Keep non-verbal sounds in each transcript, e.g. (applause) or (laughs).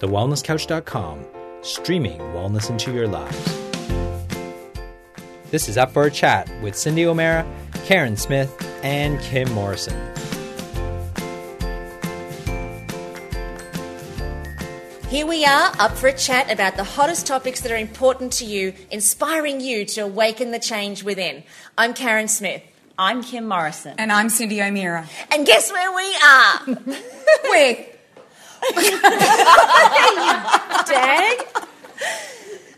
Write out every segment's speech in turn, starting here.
TheWellnessCouch.com, streaming wellness into your lives. This is Up for a Chat with Cindy O'Meara, Karen Smith, and Kim Morrison. Here we are, up for a chat about the hottest topics that are important to you, inspiring you to awaken the change within. I'm Karen Smith. I'm Kim Morrison. And I'm Cindy O'Meara. And guess where we are? (laughs) Where? Dag.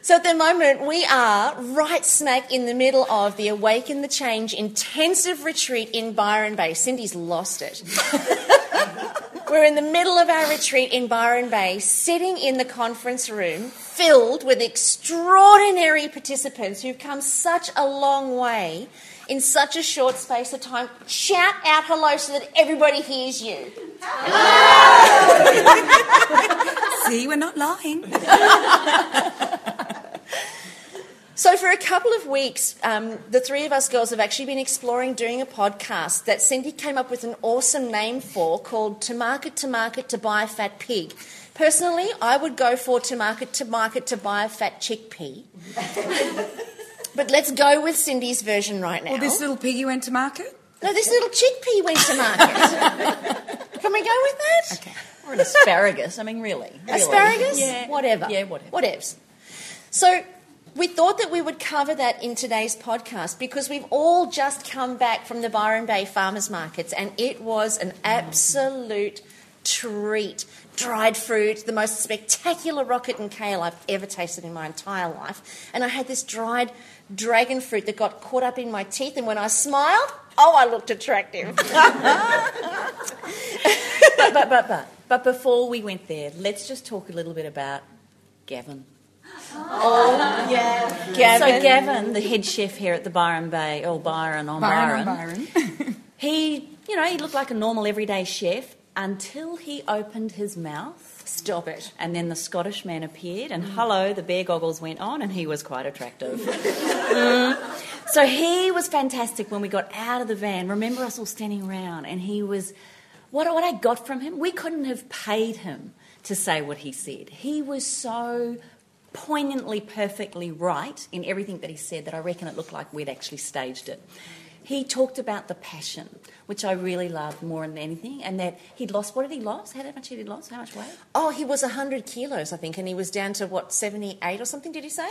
So at the moment, we are right smack in the middle of the Awaken the Change intensive retreat in Byron Bay. Cindy's lost it. (laughs) We're in the middle of our retreat in Byron Bay, sitting in the conference room filled with extraordinary participants who've come such a long way in such a short space of time. Shout out hello so that everybody hears you. (laughs) See, we're not lying. (laughs) So, for a couple of weeks, um, the three of us girls have actually been exploring doing a podcast that Cindy came up with an awesome name for called To Market, To Market, To Buy a Fat Pig. Personally, I would go for To Market, To Market, To Buy a Fat Chickpea. (laughs) but let's go with Cindy's version right now. Well, this little piggy went to market. no, this little chickpea went to market. (laughs) Can we go with that? Okay. Or an asparagus. I mean, really. really. Asparagus? Yeah. Whatever. Yeah, whatever. Whatevs. So we thought that we would cover that in today's podcast because we've all just come back from the Byron Bay farmers markets and it was an absolute treat. Dried fruit, the most spectacular rocket and kale I've ever tasted in my entire life. And I had this dried dragon fruit that got caught up in my teeth, and when I smiled, oh, I looked attractive. (laughs) But, but, but, but, but before we went there, let's just talk a little bit about Gavin. Oh, yeah. Gavin. So, Gavin, the head chef here at the Byron Bay, or Byron on Byron, Byron Byron. he, you know, he looked like a normal everyday chef until he opened his mouth. Stop it. And then the Scottish man appeared, and hello, the bear goggles went on, and he was quite attractive. (laughs) Mm. So he was fantastic when we got out of the van. Remember us all standing around, and he was. What, what I got from him, we couldn't have paid him to say what he said. He was so poignantly, perfectly right in everything that he said that I reckon it looked like we'd actually staged it. He talked about the passion, which I really loved more than anything, and that he'd lost. What did he lose? How much had he lost? How much weight? Oh, he was 100 kilos, I think, and he was down to what, 78 or something, did he say?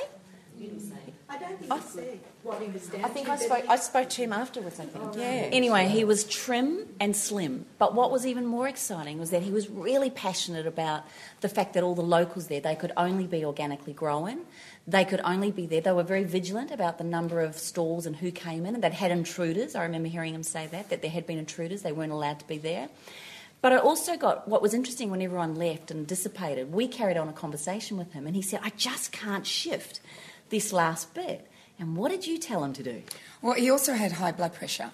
I don't think he said what he was down I think to, I but spoke, I spoke to him afterwards, I think. Oh, yeah. Anyway, he was trim and slim. But what was even more exciting was that he was really passionate about the fact that all the locals there, they could only be organically grown. They could only be there. They were very vigilant about the number of stalls and who came in, and they'd had intruders. I remember hearing him say that, that there had been intruders. They weren't allowed to be there. But I also got what was interesting when everyone left and dissipated. We carried on a conversation with him, and he said, I just can't shift this last bit. And what did you tell him to do? Well, he also had high blood pressure.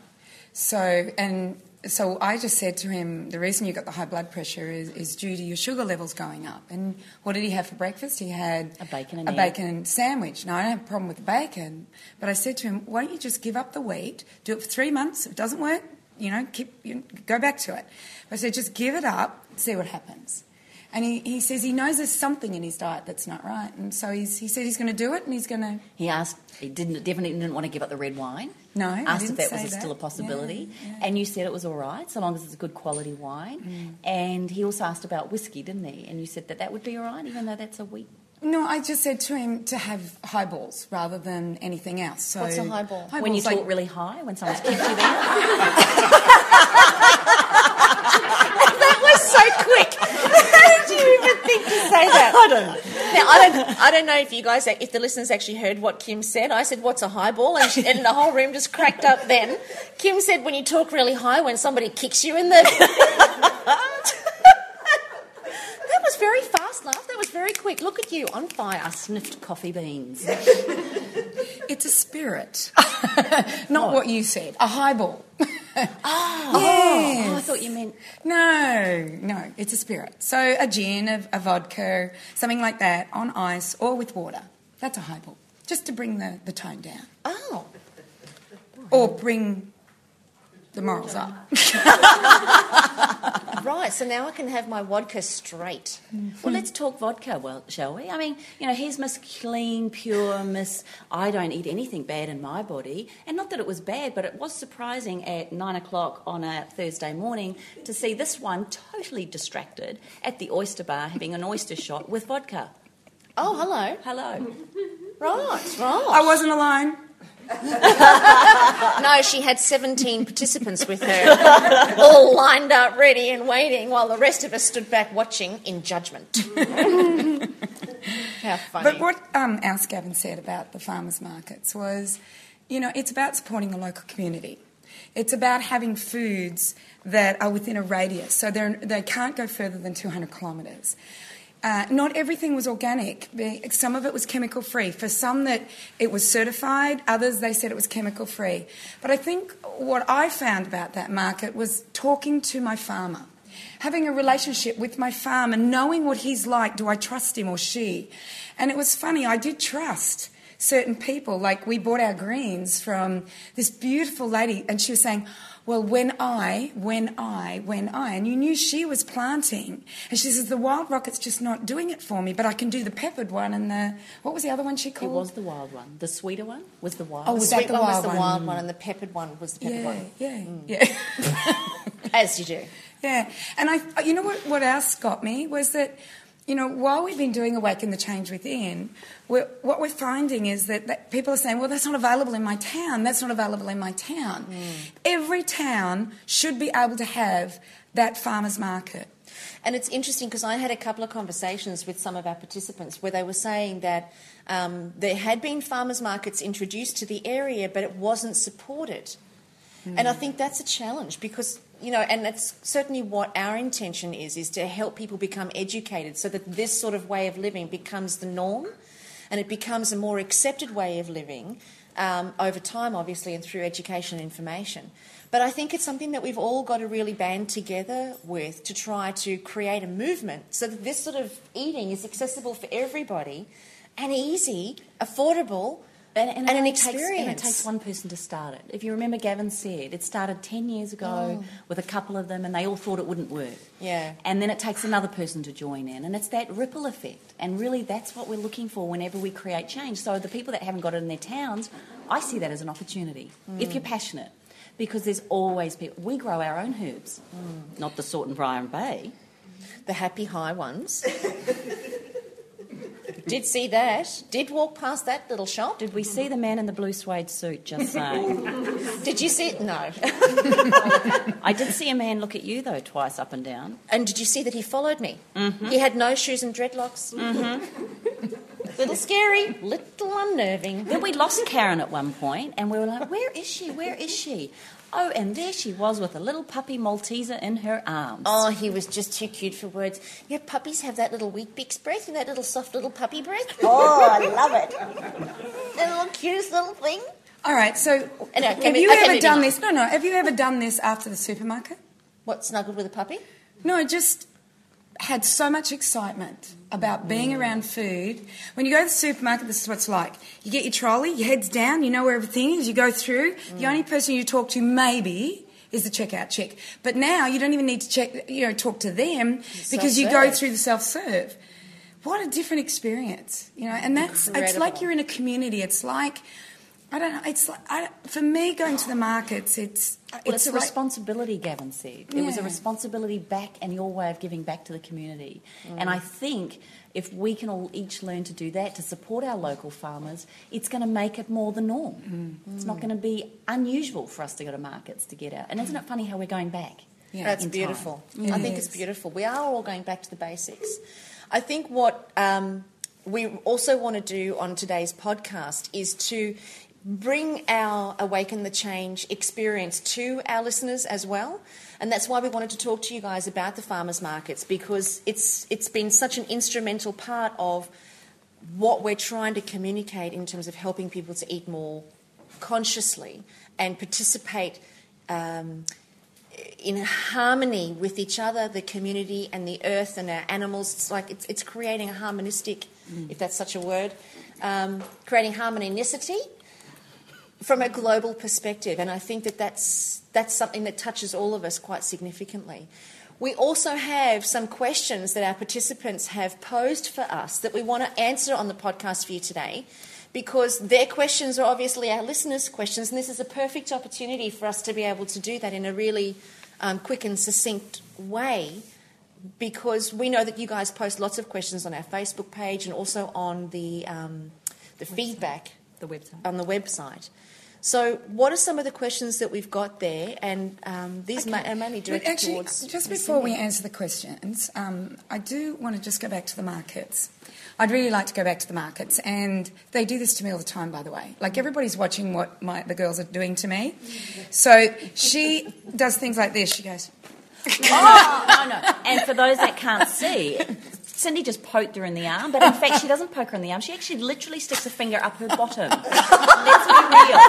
So, and so I just said to him, the reason you got the high blood pressure is, is due to your sugar levels going up. And what did he have for breakfast? He had A bacon and a egg. bacon sandwich. Now, I don't have a problem with the bacon, but I said to him, why don't you just give up the wheat, do it for three months. If it doesn't work, you know, keep, you go back to it. I said, just give it up, see what happens. And he, he says he knows there's something in his diet that's not right. And so he's, he said he's going to do it and he's going to He asked, he didn't, definitely didn't want to give up the red wine. No, I Asked didn't if that was that. still a possibility. Yeah, yeah. And you said it was all right, so long as it's a good quality wine. Mm. And he also asked about whiskey, didn't he? And you said that that would be all right, even though that's a wheat. No, I just said to him to have highballs rather than anything else. So What's a highball? Highballs when you like, talk really high, when someone's kept you there. (laughs) (laughs) That was so quick. How did you even think to say that? (laughs) I don't know. Now, I don't, I don't know if you guys, if the listeners actually heard what Kim said. I said, "What's a highball?" And, she, and the whole room just cracked up. Then Kim said, "When you talk really high, when somebody kicks you in the." (laughs) that was very fast, love. That was very quick. Look at you on fire. I sniffed coffee beans. It's a spirit, (laughs) not what you said. A highball. Ah. Oh, Yes. I thought you meant No, no, it's a spirit. So a gin, a, a vodka, something like that on ice or with water. That's a highball, just to bring the, the tone down Oh, or bring the morals up. (laughs) (laughs) Right, so now I can have my vodka straight. Well, let's talk vodka, well, shall we? I mean, you know, here's Miss Clean, Pure, Miss I don't eat anything bad in my body. And not that it was bad, but it was surprising at nine o'clock on a Thursday morning to see this one totally distracted at the oyster bar having an oyster shot with vodka. Oh, hello. Hello. (laughs) Right, right. I wasn't alone. (laughs) No, she had 17 participants with her, all lined up, ready and waiting, while the rest of us stood back watching in judgment. (laughs) How funny. But what um, Alice Gavin said about the farmers markets was, you know, it's about supporting the local community. It's about having foods that are within a radius, so they're, they can't go further than 200 kilometres. Uh, not everything was organic. Some of it was chemical free. For some that it was certified, others they said it was chemical free. But I think what I found about that market was talking to my farmer having a relationship with my farmer, knowing what he's like. Do I trust him or she? And it was funny, I did trust certain people. Like we bought our greens from this beautiful lady, and she was saying, well, when I, when I, when I, and you knew she was planting, and she says the wild rocket's just not doing it for me, but I can do the peppered one and the what was the other one she called? It called? was the wild one. The sweeter one was the wild Oh, one. was the that sweet the one was wild the one? wild one, and the peppered one was the peppered yeah, one. yeah, Mm. yeah. (laughs) As you do. (laughs) Yeah, and I, you know what, what else got me was that, you know, while we've been doing Awaken the Change Within, we're, what we're finding is that, that people are saying, well, that's not available in my town, that's not available in my town. Every town should be able to have that farmer's market. And it's interesting because I had a couple of conversations with some of our participants where they were saying that um, there had been farmers markets introduced to the area, but it wasn't supported. And I think that's a challenge because you know, and that's certainly what our intention is: is to help people become educated so that this sort of way of living becomes the norm, and it becomes a more accepted way of living um, over time, obviously, and through education and information. But I think it's something that we've all got to really band together with to try to create a movement so that this sort of eating is accessible for everybody and easy, affordable, And, and, it an experience. Takes, and it takes one person to start it. If you remember, Gavin said it started 10 years ago oh. with a couple of them and they all thought it wouldn't work. Yeah. And then it takes another person to join in. And it's that ripple effect. And really, that's what we're looking for whenever we create change. So the people that haven't got it in their towns, I see that as an opportunity mm. if you're passionate. Because there's always people. We grow our own herbs, mm. not the sort in Byron Bay. the happy high ones. (laughs) Did see that. Did walk past that little shop. Did we see the man in the blue suede suit? Just saying. (laughs) Did you see it? No. (laughs) I did see a man look at you though twice up and down. And did you see that he followed me? Mm-hmm. He had no shoes and dreadlocks. Mm-hmm. (laughs) little scary, little unnerving. Then we lost Karen at one point, and we were like, "Where is she? Where is she?" Oh, and there she was with a little puppy Malteser in her arms. Oh, he was just too cute for words. Your puppies have that little Weet-Bix breath and that little soft little puppy breath. (laughs) Oh, I love it. That little cutest little thing. All right, so Anyway, uh, have you ever done on. this? No, no. Have you ever done this after the supermarket? What, snuggled with a puppy? No, just had so much excitement about being around food. When you go to the supermarket, this is what it's like. You get your trolley, your head's down, you know where everything is, you go through. The only person you talk to, maybe, is the checkout chick. But now you don't even need to check, you know, talk to them because you go through the self-serve. What a different experience, you know. And that's it's like you're in a community. It's like I don't know. It's like I, for me going to the markets. It's Well, it's it's, a like- responsibility, Gavin said. It was a responsibility back and your way of giving back to the community. And I think if we can all each learn to do that, to support our local farmers, it's going to make it more the norm. It's not going to be unusual for us to go to markets to get out. And isn't it funny how we're going back? Yeah. That's in time. beautiful. It I think it's beautiful. We are all going back to the basics. I think what um, we also want to do on today's podcast is to bring our Awaken the Change experience to our listeners as well. And that's why we wanted to talk to you guys about the farmers markets because it's it's been such an instrumental part of what we're trying to communicate in terms of helping people to eat more consciously and participate um, in harmony with each other, the community, and the earth and our animals. It's like it's, it's creating a harmonistic, if that's such a word, um, creating harmonicity from a global perspective. And I think that that's, that's something that touches all of us quite significantly. We also have some questions that our participants have posed for us that we want to answer on the podcast for you today because their questions are obviously our listeners' questions, and this is a perfect opportunity for us to be able to do that in a really um, quick and succinct way because we know that you guys post lots of questions on our Facebook page and also on the, um, the feedback The website. on the website. So, what are some of the questions that we've got there? And um, these ma- are mainly But directed actually, towards. just before we answer the questions, um, I do want to just go back to the markets. I'd really like to go back to the markets, and they do this to me all the time, by the way. Like everybody's watching what my, the girls are doing to me. So she does things like this. She goes, (laughs) Oh, no, no. And for those that can't see, Cindy just poked her in the arm, but in fact, she doesn't poke her in the arm. She actually literally sticks a finger up her bottom. Let's be real.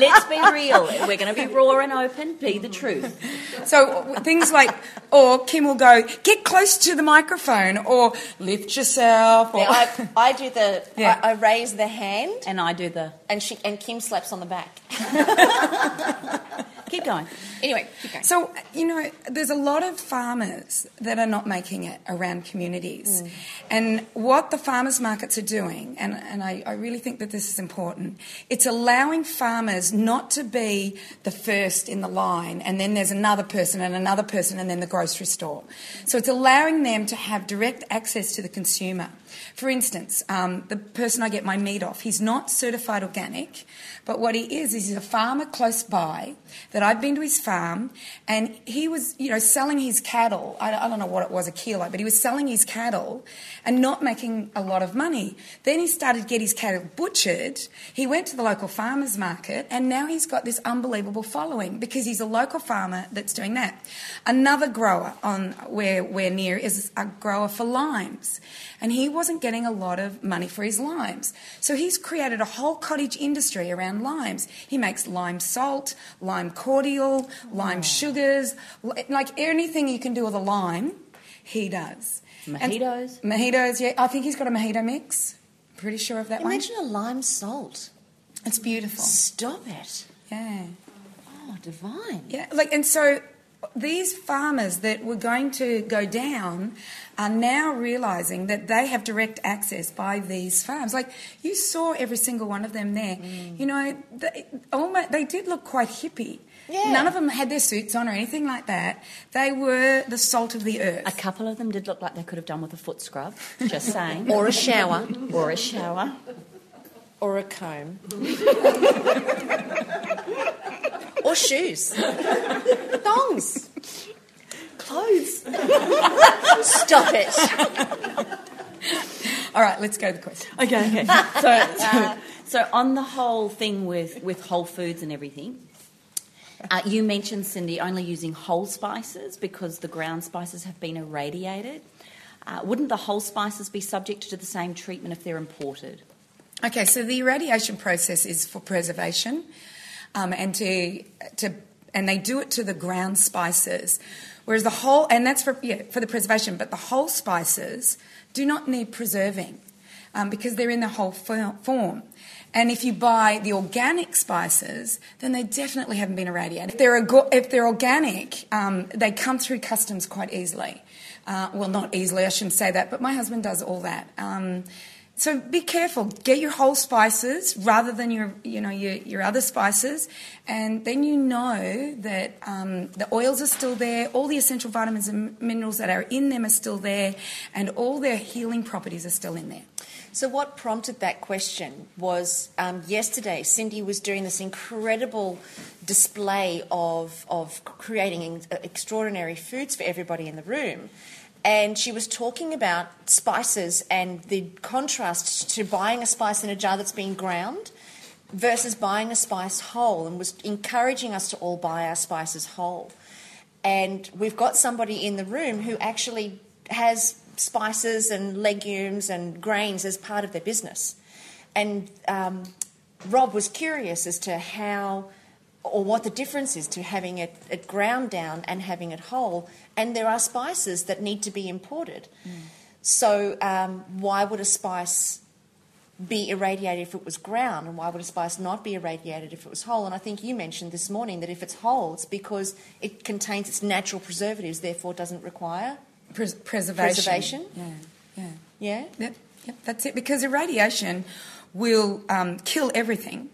Let's be real. We're going to be raw and open. Be the truth. So things like, or Kim will go, get close to the microphone, or lift yourself, or Yeah, I, I do the. (laughs) Yeah. I, I raise the hand, And I do the. and she and Kim slaps on the back. (laughs) Keep going. Anyway. So, you know, there's a lot of farmers that are not making it around communities. And what the farmers markets are doing, and, and I, I really think that this is important, it's allowing farmers not to be the first in the line and then there's another person and another person and then the grocery store. So it's allowing them to have direct access to the consumer. For instance, um, the person I get my meat off, he's not certified organic, but what he is is he's a farmer close by that I've been to his farm, and he was, you know, selling his cattle. I, I don't know what it was a kilo, but he was selling his cattle and not making a lot of money. Then he started to get his cattle butchered. He went to the local farmers market, and now he's got this unbelievable following because he's a local farmer that's doing that. Another grower on where we're near is a grower for limes, and he wasn't getting a lot of money for his limes. So he's created a whole cottage industry around limes. He makes lime salt, lime cordial, lime sugars, like anything you can do with a lime, he does. And- Mojitos. mojitos, yeah. I think he's got a mojito mix. Pretty sure of that one. Imagine a lime salt. It's beautiful. Stop it. Yeah. Oh, divine. Yeah, like and so these farmers that were going to go down are now realizing that they have direct access by these farms. Like you saw every single one of them there. Mm. You know, they, almost, they did look quite hippie. Yeah. None of them had their suits on or anything like that. They were the salt of the earth. A couple of them did look like they could have done with a foot scrub. Just saying. (laughs) Or a shower. or a shower. or a comb. (laughs) or shoes. Thongs. Clothes. (laughs) Stop it. All right, let's go to the question. Okay, okay. So, so, so on the whole thing with, with whole foods and everything, uh, you mentioned, Cindy, only using whole spices because the ground spices have been irradiated. Uh, wouldn't the whole spices be subject to the same treatment if they're imported? Okay, so the irradiation process is for preservation, um, and to to and they do it to the ground spices, whereas the whole and that's for yeah for the preservation, but the whole spices do not need preserving um, because they're in the whole form. And if you buy the organic spices, then they definitely haven't been irradiated. If they're, if they're organic, um, they come through customs quite easily. Uh, well, not easily, I shouldn't say that, but my husband does all that. Um, so be careful. Get your whole spices rather than your, you know, your, your other spices, and then you know that um, the oils are still there, all the essential vitamins and minerals that are in them are still there, and all their healing properties are still in there. So, what prompted that question was um, yesterday, Cindy was doing this incredible display of, of creating extraordinary foods for everybody in the room. And she was talking about spices and the contrast to buying a spice in a jar that's been ground versus buying a spice whole, and was encouraging us to all buy our spices whole. And we've got somebody in the room who actually has spices and legumes and grains as part of their business. And um, Rob was curious as to how or what the difference is to having it, it ground down and having it whole. And there are spices that need to be imported. So, um, why would a spice be irradiated if it was ground, and why would a spice not be irradiated if it was whole? And I think you mentioned this morning that if it's whole, it's because it contains its natural preservatives, therefore doesn't require. Pres- preservation. Preservation? Yeah, yeah. Yeah. Yep, yep, that's it. Because irradiation will um, kill everything,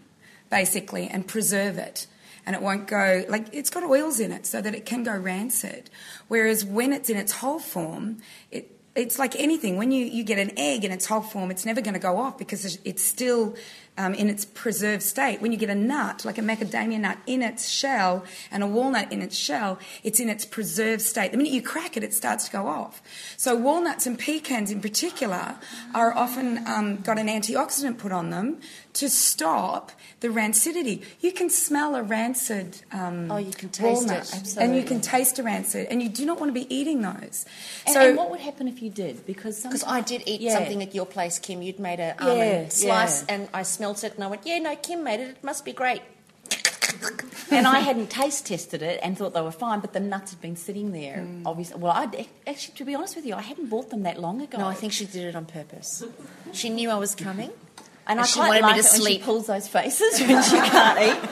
basically, and preserve it. And it won't go, like, it's got oils in it so that it can go rancid. Whereas when it's in its whole form, it, it's like anything. When you, you get an egg in its whole form, it's never going to go off because it's still um, in its preserved state. When you get a nut, like a macadamia nut, in its shell and a walnut in its shell, it's in its preserved state. The minute you crack it, it starts to go off. So walnuts and pecans in particular are often um, got an antioxidant put on them to stop the rancidity. You can smell a rancid um, Oh, you can taste walnut, it. and you can taste a rancid, and you do not want to be eating those. And, so and what would happen if you did? Because Because I did eat Yeah. something at your place, Kim. You'd made a Yeah, almond slice, yeah. and I smelt it, and I went, "Yeah, no, Kim made it. It must be great." (laughs) and I hadn't taste tested it and thought they were fine, but the nuts had been sitting there. Mm. Obviously, well, I actually, to be honest with you, I hadn't bought them that long ago. No, I think she did it on purpose. She knew I was coming. and, and I she quite wanted me like to it when sleep. she pulls those faces (laughs) when she can't eat.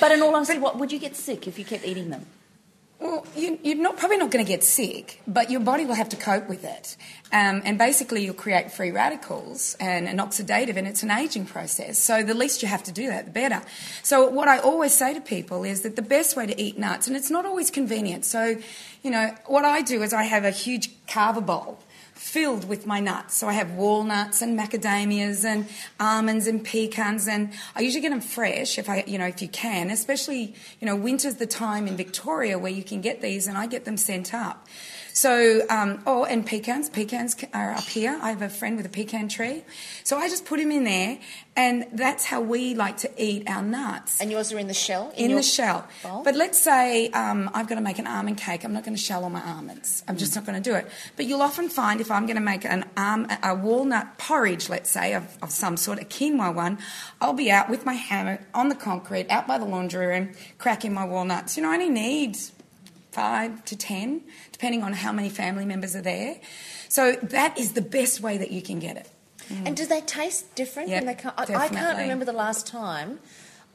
But in all honesty, what would you get sick if you kept eating them? Well, you, you're not, probably not going to get sick, but your body will have to cope with it. Um, and basically, you'll create free radicals and an oxidative, and it's an aging process. So, the least you have to do that, the better. So, what I always say to people is that the best way to eat nuts, and it's not always convenient. So, you know, what I do is I have a huge carver bowl filled with my nuts. So I have walnuts and macadamias and almonds and pecans, and I usually get them fresh if I, you know, if you can. Especially, you know, winter's the time in Victoria where you can get these, and I get them sent up. So, um, oh, and pecans. Pecans are up here. I have a friend with a pecan tree. So I just put them in there, and that's how we like to eat our nuts. And yours are in the shell. in your the shell. bowl? But let's say um, I've got to make an almond cake. I'm not going to shell all my almonds. I'm just not going to do it. But you'll often find if I'm going to make an um, a walnut porridge, let's say, of, of some sort, a quinoa one, I'll be out with my hammer on the concrete, out by the laundry room, cracking my walnuts. You know, I only need five to ten, depending on how many family members are there. So that is the best way that you can get it. And do they taste different? Yep, they come? I, I can't remember the last time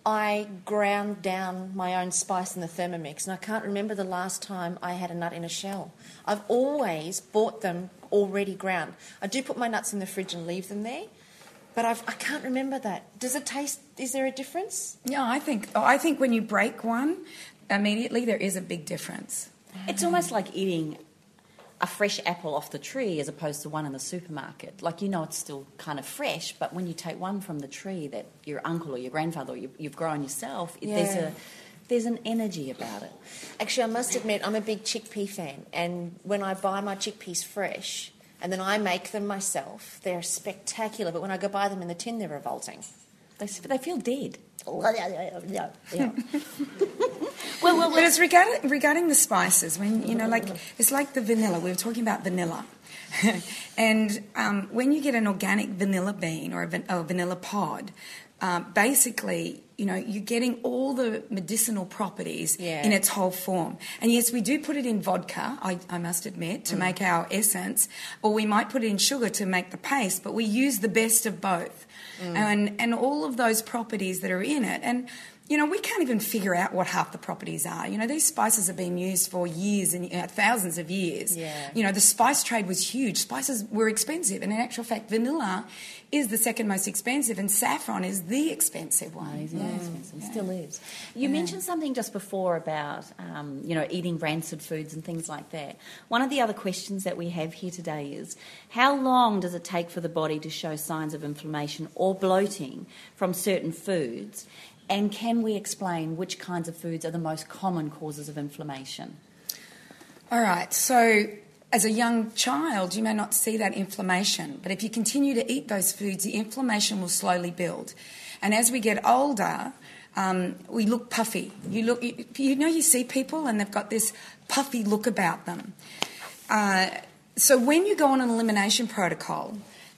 I ground down my own spice in the Thermomix, and I can't remember the last time I had a nut in a shell. I've always bought them already ground. I do put my nuts in the fridge and leave them there, but I've, I can't remember that. Does it taste? Is there a difference? Yeah, I think I think when you break one, immediately there is a big difference. It's almost like eating a fresh apple off the tree as opposed to one in the supermarket. Like you know, it's still kind of fresh, but when you take one from the tree that your uncle or your grandfather or you, you've grown yourself, it there's a there's an energy about it. Actually, I must admit, I'm a big chickpea fan, and when I buy my chickpeas fresh and then I make them myself, they're spectacular. But when I go buy them in the tin, they're revolting. They, they feel dead. (laughs) Well, well, but it's regarding, regarding the spices. When you know, like it's like the vanilla. We were talking about vanilla, (laughs) and um, when you get an organic vanilla bean or a, van, a vanilla pod, um, basically, you know, you're getting all the medicinal properties Yeah. in its whole form. And yes, we do put it in vodka. I, I must admit to make our essence, or we might put it in sugar to make the paste. But we use the best of both, and and all of those properties that are in it, and you know, we can't even figure out what half the properties are. You know, these spices have been used for years and uh, thousands of years. Yeah. You know, the spice trade was huge. Spices were expensive, and in actual fact, vanilla is the second most expensive, and saffron is the expensive one. It's very expensive. Still is. You mentioned something just before about um, you know eating rancid foods and things like that. One of the other questions that we have here today is how long does it take for the body to show signs of inflammation or bloating from certain foods? And can we explain which kinds of foods are the most common causes of inflammation? All right, so as a young child, you may not see that inflammation, but if you continue to eat those foods, the inflammation will slowly build. And as we get older, um, we look puffy. You look, you, you know, you see people and they've got this puffy look about them. Uh, so when you go on an elimination protocol,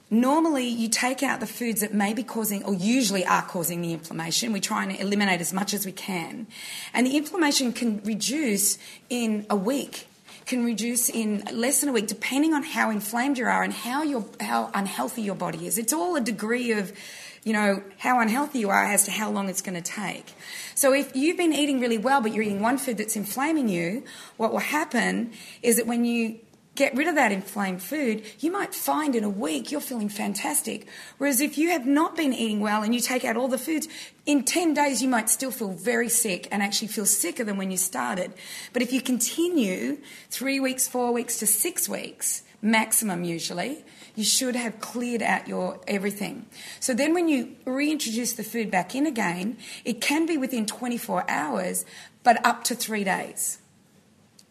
normally you take out the foods that may be causing or usually are causing the inflammation. We try and eliminate as much as we can. And the inflammation can reduce in a week can reduce in less than a week, depending on how inflamed you are and how your how unhealthy your body is. It's all a degree of you know, how unhealthy you are as to how long it's going to take. So if you've been eating really well, but you're eating one food that's inflaming you, what will happen is that when you get rid of that inflamed food, you might find in a week you're feeling fantastic. Whereas if you have not been eating well and you take out all the foods, in 10 days you might still feel very sick and actually feel sicker than when you started. But if you continue three weeks, four weeks to six weeks, maximum usually, you should have cleared out your everything. So then when you reintroduce the food back in again, it can be within 24 hours, but up to three days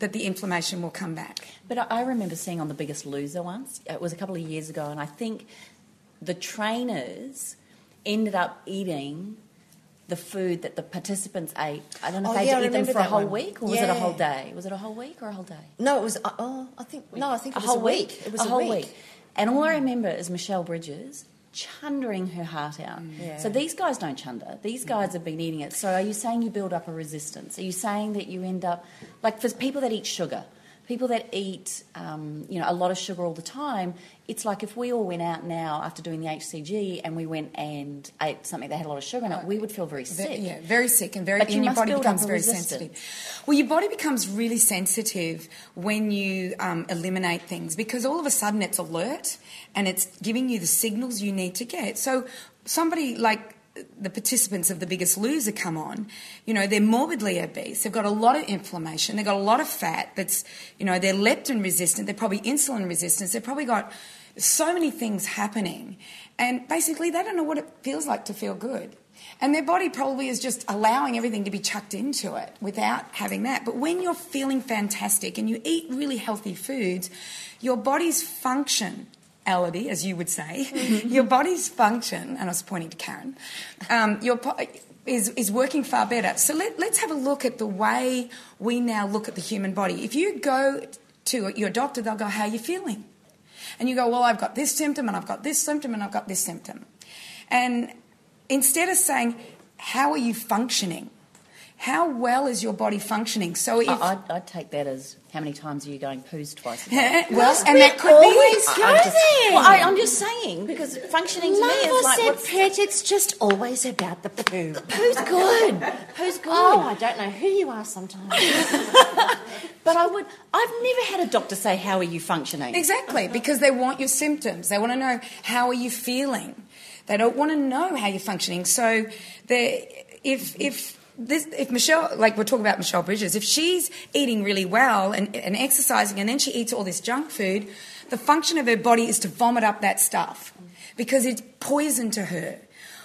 that the inflammation will come back. But I- remember seeing on The Biggest Loser once, it was a couple of years ago, and I think the trainers ended up eating the food that the participants ate. I don't know if Oh, they yeah, had to eat them for a whole one. week, or was it a whole day? Was it a whole week or a whole day? No, it was. Uh, oh, I think no, I think it a was whole a week. It was a, a, whole week. week. And all I remember is Michelle Bridges chundering her heart out. Mm. Yeah. So these guys don't chunder. These guys have been eating it. So are you saying you build up a resistance? Are you saying that you end up like for people that eat sugar, people that eat um, you know a lot of sugar all the time? It's like if we all went out now after doing the HCG and we went and ate something that had a lot of sugar in it, we would feel very Ve- sick. Yeah, very sick and very But you your body becomes very resistance. sensitive. Well, your body becomes really sensitive when you um, eliminate things because all of a sudden it's alert and it's giving you the signals you need to get. So somebody like the participants of the biggest loser come on, you know, they're morbidly obese, they've got a lot of inflammation, they've got a lot of fat that's, you know, they're leptin resistant, they're probably insulin resistant, they've probably got so many things happening. And basically, they don't know what it feels like to feel good. And their body probably is just allowing everything to be chucked into it without having that. But when you're feeling fantastic and you eat really healthy foods, your body's functionality, as you would say, your body's function, and I was pointing to Karen, um, your po- is, is working far better. So let, let's have a look at the way we now look at the human body. If you go to your doctor, they'll go, How are you feeling? And you go, Well, I've got this symptom, and I've got this symptom, and I've got this symptom. And instead of saying, How are you functioning? How well is your body functioning? So if. I- I'd, I'd take that as how many times are you going poos twice a day? well, and that could be. always go I'm just, well, I, I'm just saying because functioning to me is Lava like said, what's Pet, it's just always about the poo. Who's good? Who's oh, good? Oh, I don't know who you are sometimes. (laughs) But I would. I've never had a doctor say, "How are you functioning?" Exactly, uh-huh. because they want your symptoms. They want to know how are you feeling. They don't want to know how you're functioning. So, they, if if this, if Michelle, like we're talking about Michelle Bridges, if she's eating really well and, and exercising, and then she eats all this junk food, the function of her body is to vomit up that stuff because it's poison to her.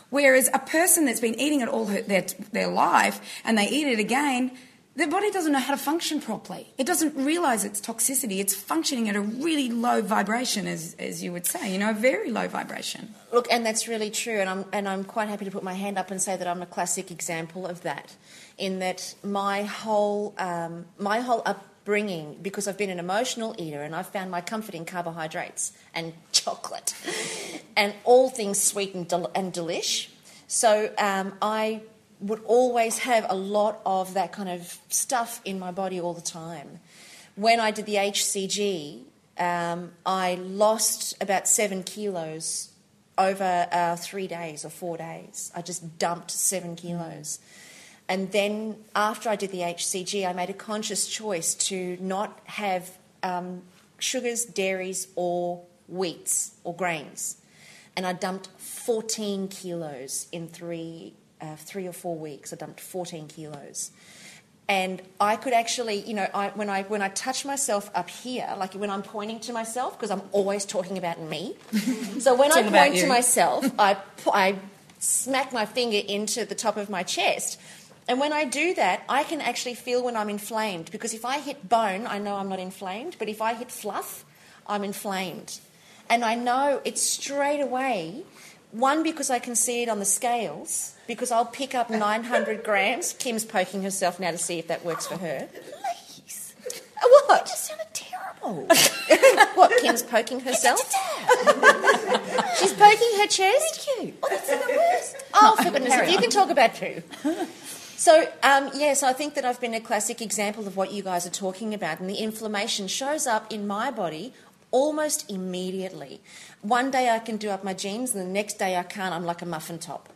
Whereas a person that's been eating it all her, their, their life and they eat it again, their body doesn't know how to function properly. It doesn't realise its toxicity. It's functioning at a really low vibration, as, as you would say, you know, a very low vibration. Look, and that's really true, and I'm and I'm quite happy to put my hand up and say that I'm a classic example of that. In that my whole um, my whole upbringing, because I've been an emotional eater, and I've found my comfort in carbohydrates and (laughs) chocolate, and all things sweet and, del- and delish. So um, I would always have a lot of that kind of stuff in my body all the time. When I did the HCG, um, I lost about seven kilos over uh, three days or four days. I just dumped seven kilos. And then after I did the HCG, I made a conscious choice to not have um, sugars, dairies, or wheats or grains. And I dumped 14 kilos in three, uh, three or four weeks. I dumped 14 kilos. And I could actually, you know, I, when I when I touch myself up here, like when I'm pointing to myself, because I'm always talking about me. (laughs) so when I point to myself, (laughs) I I smack my finger into the top of my chest, and when I do that, I can actually feel when I'm inflamed. Because if I hit bone, I know I'm not inflamed, but if I hit fluff, I'm inflamed, and I know it straight away. One, because I can see it on the scales, because I'll pick up (laughs) 900 grams. Kim's poking herself now to see if that works for her. Please. What? It just sounded terrible. (laughs) What, Kim's poking herself? She's poking her chest? Thank you. Oh, that's even worse. Oh, for goodness sake, you can talk about poo. So, um, yes, I think that I've been a classic example of what you guys are talking about, and the inflammation shows up in my body almost immediately. One day I can do up my jeans, and the next day I can't. I'm like a muffin top.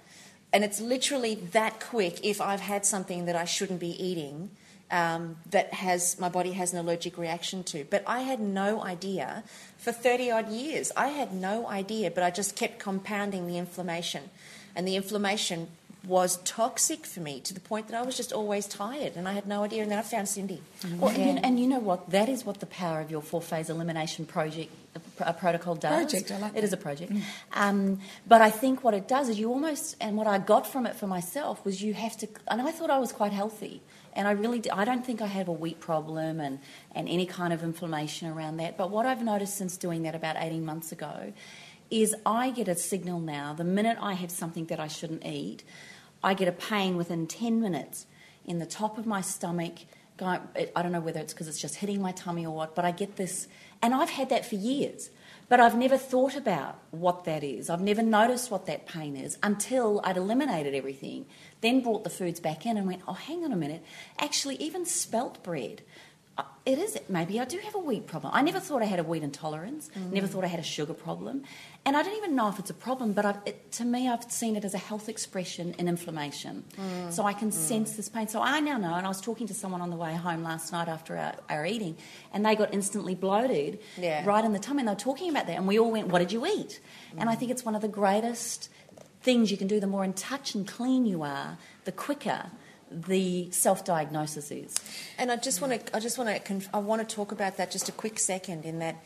And it's literally that quick if I've had something that I shouldn't be eating um, that has my body has an allergic reaction to. But I had no idea for 30 odd years. I had no idea, but I just kept compounding the inflammation. And the inflammation was toxic for me to the point that I was just always tired and I had no idea. And then I found Cindy. Mm-hmm. Well, and, you, and you know what? That is what the power of your four phase elimination project uh, a protocol does. Project, I like It that. is a project. Mm. Um, but I think what it does is you almost, and what I got from it for myself was you have to, and I thought I was quite healthy. And I really, I don't think I have a wheat problem and, and any kind of inflammation around that. But what I've noticed since doing that about 18 months ago is I get a signal now the minute I have something that I shouldn't eat, I get a pain within 10 minutes in the top of my stomach. I don't know whether it's because it's just hitting my tummy or what, but I get this, and I've had that for years. But I've never thought about what that is. I've never noticed what that pain is until I'd eliminated everything, then brought the foods back in and went, oh, hang on a minute. Actually, even spelt bread, it is, maybe I do have a wheat problem. I never thought I had a wheat intolerance, never mm. thought I had a sugar problem. And I don't even know if it's a problem, but I've, it, to me, I've seen it as a health expression in inflammation. Mm. So I can mm. sense this pain. So I now know, and I was talking to someone on the way home last night after our, our eating, and they got instantly bloated Yeah. right in the tummy, and they were talking about that. And we all went, What did you eat? And I think it's one of the greatest things you can do. The more in touch and clean you are, the quicker the self diagnosis is. And I just want to, I just want to, conf- I want to talk about that just a quick second. In that,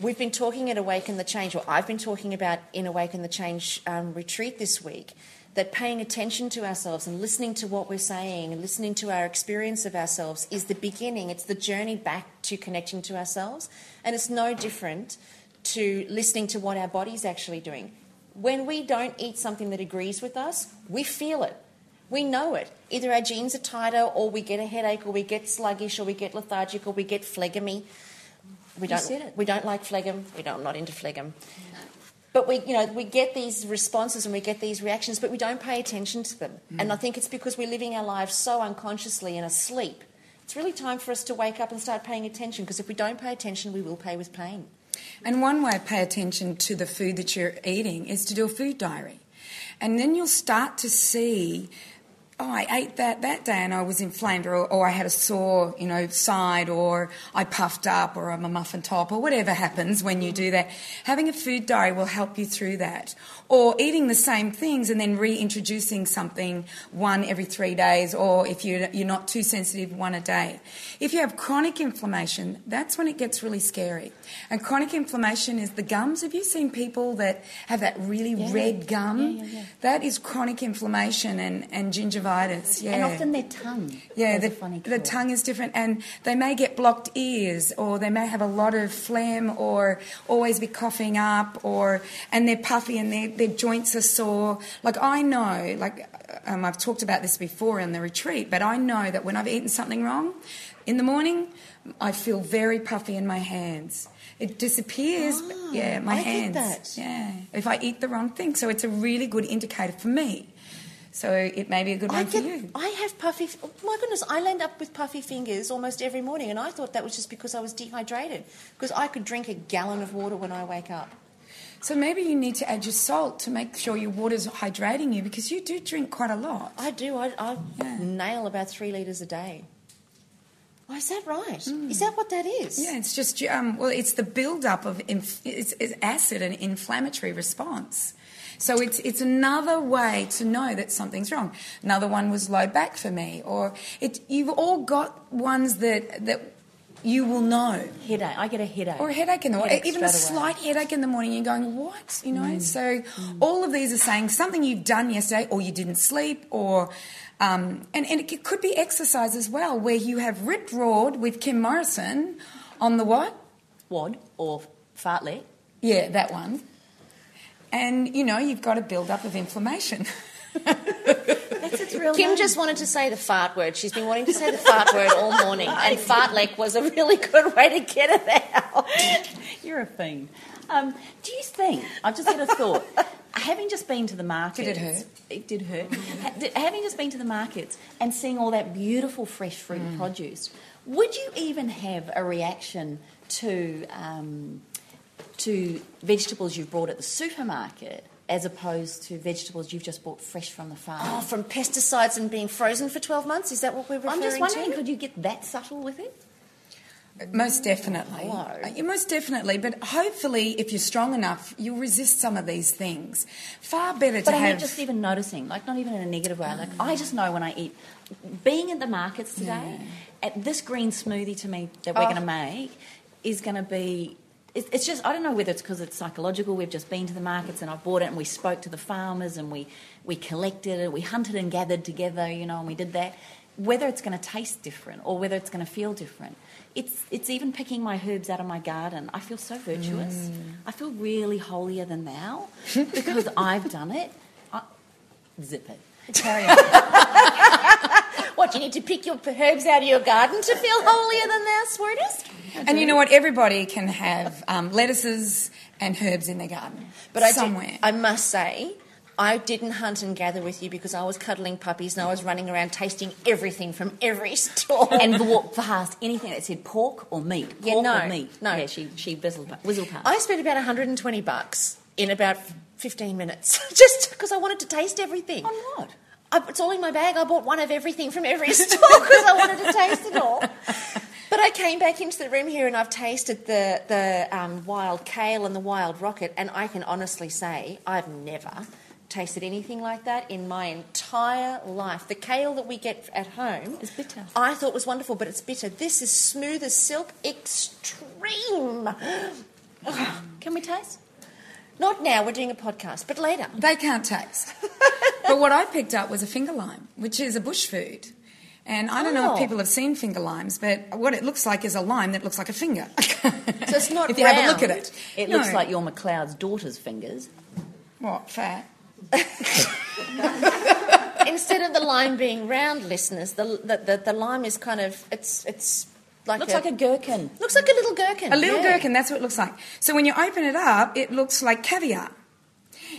we've been talking at Awaken the Change, or I've been talking about in Awaken the Change um, retreat this week. That paying attention to ourselves and listening to what we're saying and listening to our experience of ourselves is the beginning. It's the journey back to connecting to ourselves, and it's no different to listening to what our body's actually doing. When we don't eat something that agrees with us, we feel it. We know it. Either our genes are tighter, or we get a headache, or we get sluggish, or we get lethargic, or we get phlegmy. We don't. We don't like phlegm. We don't. I'm not into phlegm. But we, you know, we get these responses and we get these reactions, but we don't pay attention to them. Mm. And I think it's because we're living our lives so unconsciously and asleep. It's really time for us to wake up and start paying attention. Because if we don't pay attention, we will pay with pain. And one way to pay attention to the food that you're eating is to do a food diary. And then you'll start to see, oh, I ate that that day and I was inflamed, or, or I had a sore, you know, side, or I puffed up, or I'm a muffin top, or whatever happens when you do that. Having a food diary will help you through that. Or eating the same things and then reintroducing something one every three days, or if you're, you're not too sensitive, one a day. If you have chronic inflammation, that's when it gets really scary. And chronic inflammation is the gums. Have you seen people that have that really red gum? Yeah, yeah, yeah. That is chronic inflammation and, and gingivitis. Yeah. And often their tongue. Yeah, the, funny the tongue is different, and they may get blocked ears, or they may have a lot of phlegm, or always be coughing up, or and they're puffy and their their joints are sore. Like I know, like um, I've talked about this before in the retreat, but I know that when I've eaten something wrong, in the morning, I feel very puffy in my hands. It disappears. but yeah, my Ah, I get hands. Yeah, if I eat the wrong thing, so it's a really good indicator for me. So it may be a good I one for you. I have puffy. Oh my goodness, I end up with puffy fingers almost every morning, and I thought that was just because I was dehydrated. Because I could drink a gallon of water when I wake up. So maybe you need to add your salt to make sure your water's hydrating you because you do drink quite a lot. I do. I, I Yeah. nail about three litres a day. Oh, is that right? Is that what that is? Yeah, it's just um, well, it's the build-up of inf- it's, it's acid and inflammatory response. So it's it's another way to know that something's wrong. Another one was low back for me, or it. You've all got ones that that you will know. Headache. I get a headache. Or a headache in the morning, even a straight away. slight headache in the morning, you're going, what? You know, so all of these are saying something you've done yesterday, or you didn't sleep, or, um, and, and it could be exercise as well, where you have ripped Roared with Kim Morrison on the what? Wad or fartlek. Yeah, that one. And, you know, you've got a build-up of inflammation. (laughs) Real Kim name. just wanted to say the fart word. She's been wanting to say the fart word all morning, (laughs) and fartlek was a really good way to get it out. You're a fiend. Um, do you think, I've just had a thought, (laughs) having just been to the market, Did it hurt? It did hurt. Having just been to the markets and seeing all that beautiful fresh fruit Mm. produce, would you even have a reaction to um, to vegetables you've bought at the supermarket as opposed to vegetables you've just bought fresh from the farm? Oh, from pesticides and being frozen for 12 months? Is that what we're referring to? I'm just wondering, to? could you get that subtle with it? Most definitely. Hello. Uh, most definitely. But hopefully, if you're strong enough, you'll resist some of these things. Far better But to I'm have. not just even noticing, like not even in a negative way. Like I just know when I eat, being at the markets today, at this green smoothie to me that we're Oh. going to make is going to be. It's it's just I don't know whether it's because it's psychological. We've just been to the markets and I bought it and we spoke to the farmers and we we collected it, we hunted and gathered together, you know, and we did that. Whether it's going to taste different or whether it's going to feel different, it's it's even picking my herbs out of my garden. I feel so virtuous. Mm. I feel really holier than thou (laughs) because I've done it. I, zip it. Carry on. (laughs) What, you need to pick your herbs out of your garden to feel holier than thou, sweetest? and you know what? Everybody can have um, lettuces and herbs in their garden. But I, did, I must say, I didn't hunt and gather with you because I was cuddling puppies and I was running around tasting everything from every store. and walked past anything that said pork or meat. Pork Yeah, no, or meat. no. Yeah, she, she whistled, whistled past. I spent about 120 bucks in about 15 minutes (laughs) just because I wanted to taste everything. On what? I, it's all in my bag. I bought one of everything from every (laughs) store because I wanted to taste it all. (laughs) But I came back into the room here and I've tasted the, the um, wild kale and the wild rocket, and I can honestly say I've never tasted anything like that in my entire life. The kale that we get at home Is bitter. I thought was wonderful, but it's bitter. This is smooth as silk, extreme. Can we taste? Not now, we're doing a podcast, but later. They can't taste. (laughs) but what I picked up was a finger lime, which is a bush food. And I don't know Oh. if people have seen finger limes, but what it looks like is a lime that looks like a finger. so it's (laughs) not If you have a look at it. It No. looks like your McLeod's daughter's fingers. What, fat? (laughs) Instead of the lime being round, listeners, the, the, the, the lime is kind of, it's, it's like Looks a, like a gherkin. looks like a little gherkin. A little yeah. gherkin, that's what it looks like. So when you open it up, it looks like caviar.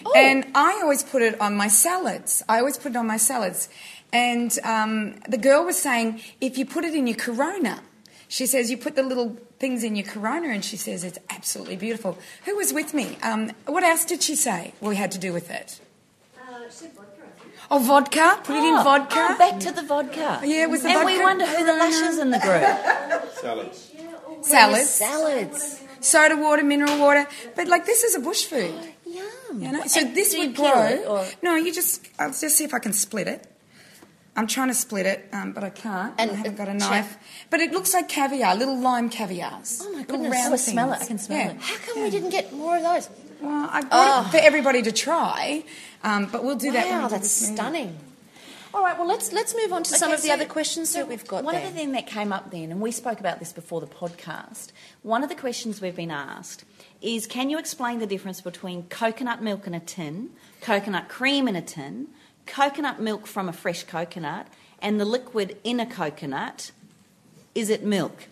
Oh. And I always put it on my salads. I always put it on my salads. And um, the girl was saying, if you put it in your corona, she says, you put the little things in your corona, and she says, it's absolutely beautiful. Who was with me? Um, what else did she say we had to do with it? Uh, she said vodka, I. Oh, vodka? Put it in Oh, vodka? oh, back to the vodka. Yeah, it was the vodka. And we wonder who the lashes in the group. (laughs) Salads. Salads. Salads. Soda water, mineral water. But like this is a bush food. Yum. You know? So And this do would peel grow. it, or- No, you just. I'll just see if I can split it. I'm trying to split it, um, but I can't. And I haven't got a check. knife. But it looks like caviar, little lime caviars. Oh, my goodness. round Oh, I smell it. I can smell Yeah. it. How come we didn't get more of those? Well, I bought Oh. it for everybody to try, um, but we'll do that. when Wow, we do that's stunning. All right, well, let's, let's move on to some Okay, of the other questions so that we've got One there. of the things that came up then, and we spoke about this before the podcast, one of the questions we've been asked is can you explain the difference between coconut milk in a tin, coconut cream in a tin, coconut milk from a fresh coconut, and the liquid in a coconut? Is it milk?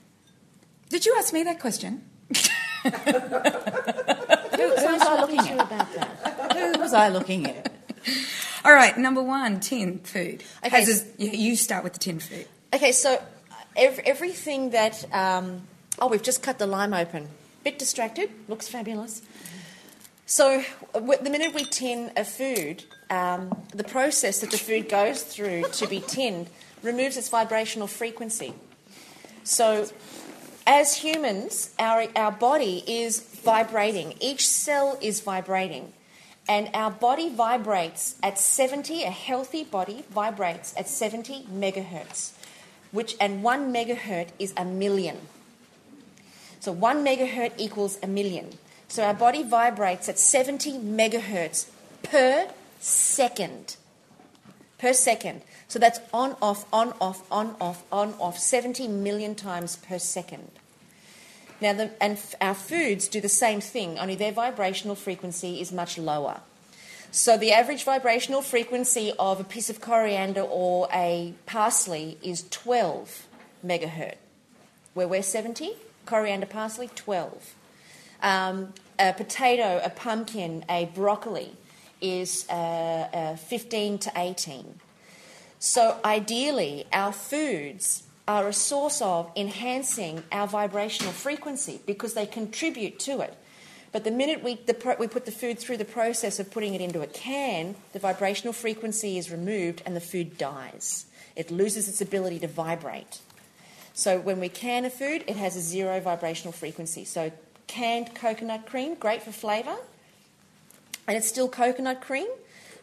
Did you ask me that question? (laughs) Who, who was I looking Talking to you at? Who was I looking at? All right, number one, tin food. Okay, Has a- you start with the tin food. Okay, so ev- everything that. Um, oh, we've just cut the lime open. Bit distracted. Looks fabulous. So, the minute we tin a food, um, the process that the food goes through to be tinned removes its vibrational frequency. So, as humans, our, our body is vibrating. Each cell is vibrating. And our body vibrates at 70, a healthy body vibrates at 70 megahertz, which, and one megahertz is a million. So one megahertz equals a million. So our body vibrates at 70 megahertz per second. Per second. So that's on, off, on, off, on, off, on, off, 70 million times per second. Now, the, and f- our foods do the same thing, only their vibrational frequency is much lower. So the average vibrational frequency of a piece of coriander or a parsley is 12 megahertz, where we're 70, coriander, parsley, 12. Um, a potato, a pumpkin, a broccoli is uh, uh, 15 to 18. So ideally, our foods are a source of enhancing our vibrational frequency because they contribute to it. But the minute we, the pro- we put the food through the process of putting it into a can, the vibrational frequency is removed and the food dies. It loses its ability to vibrate. So when we can a food, it has a zero vibrational frequency. So canned coconut cream, great for flavour, and it's still coconut cream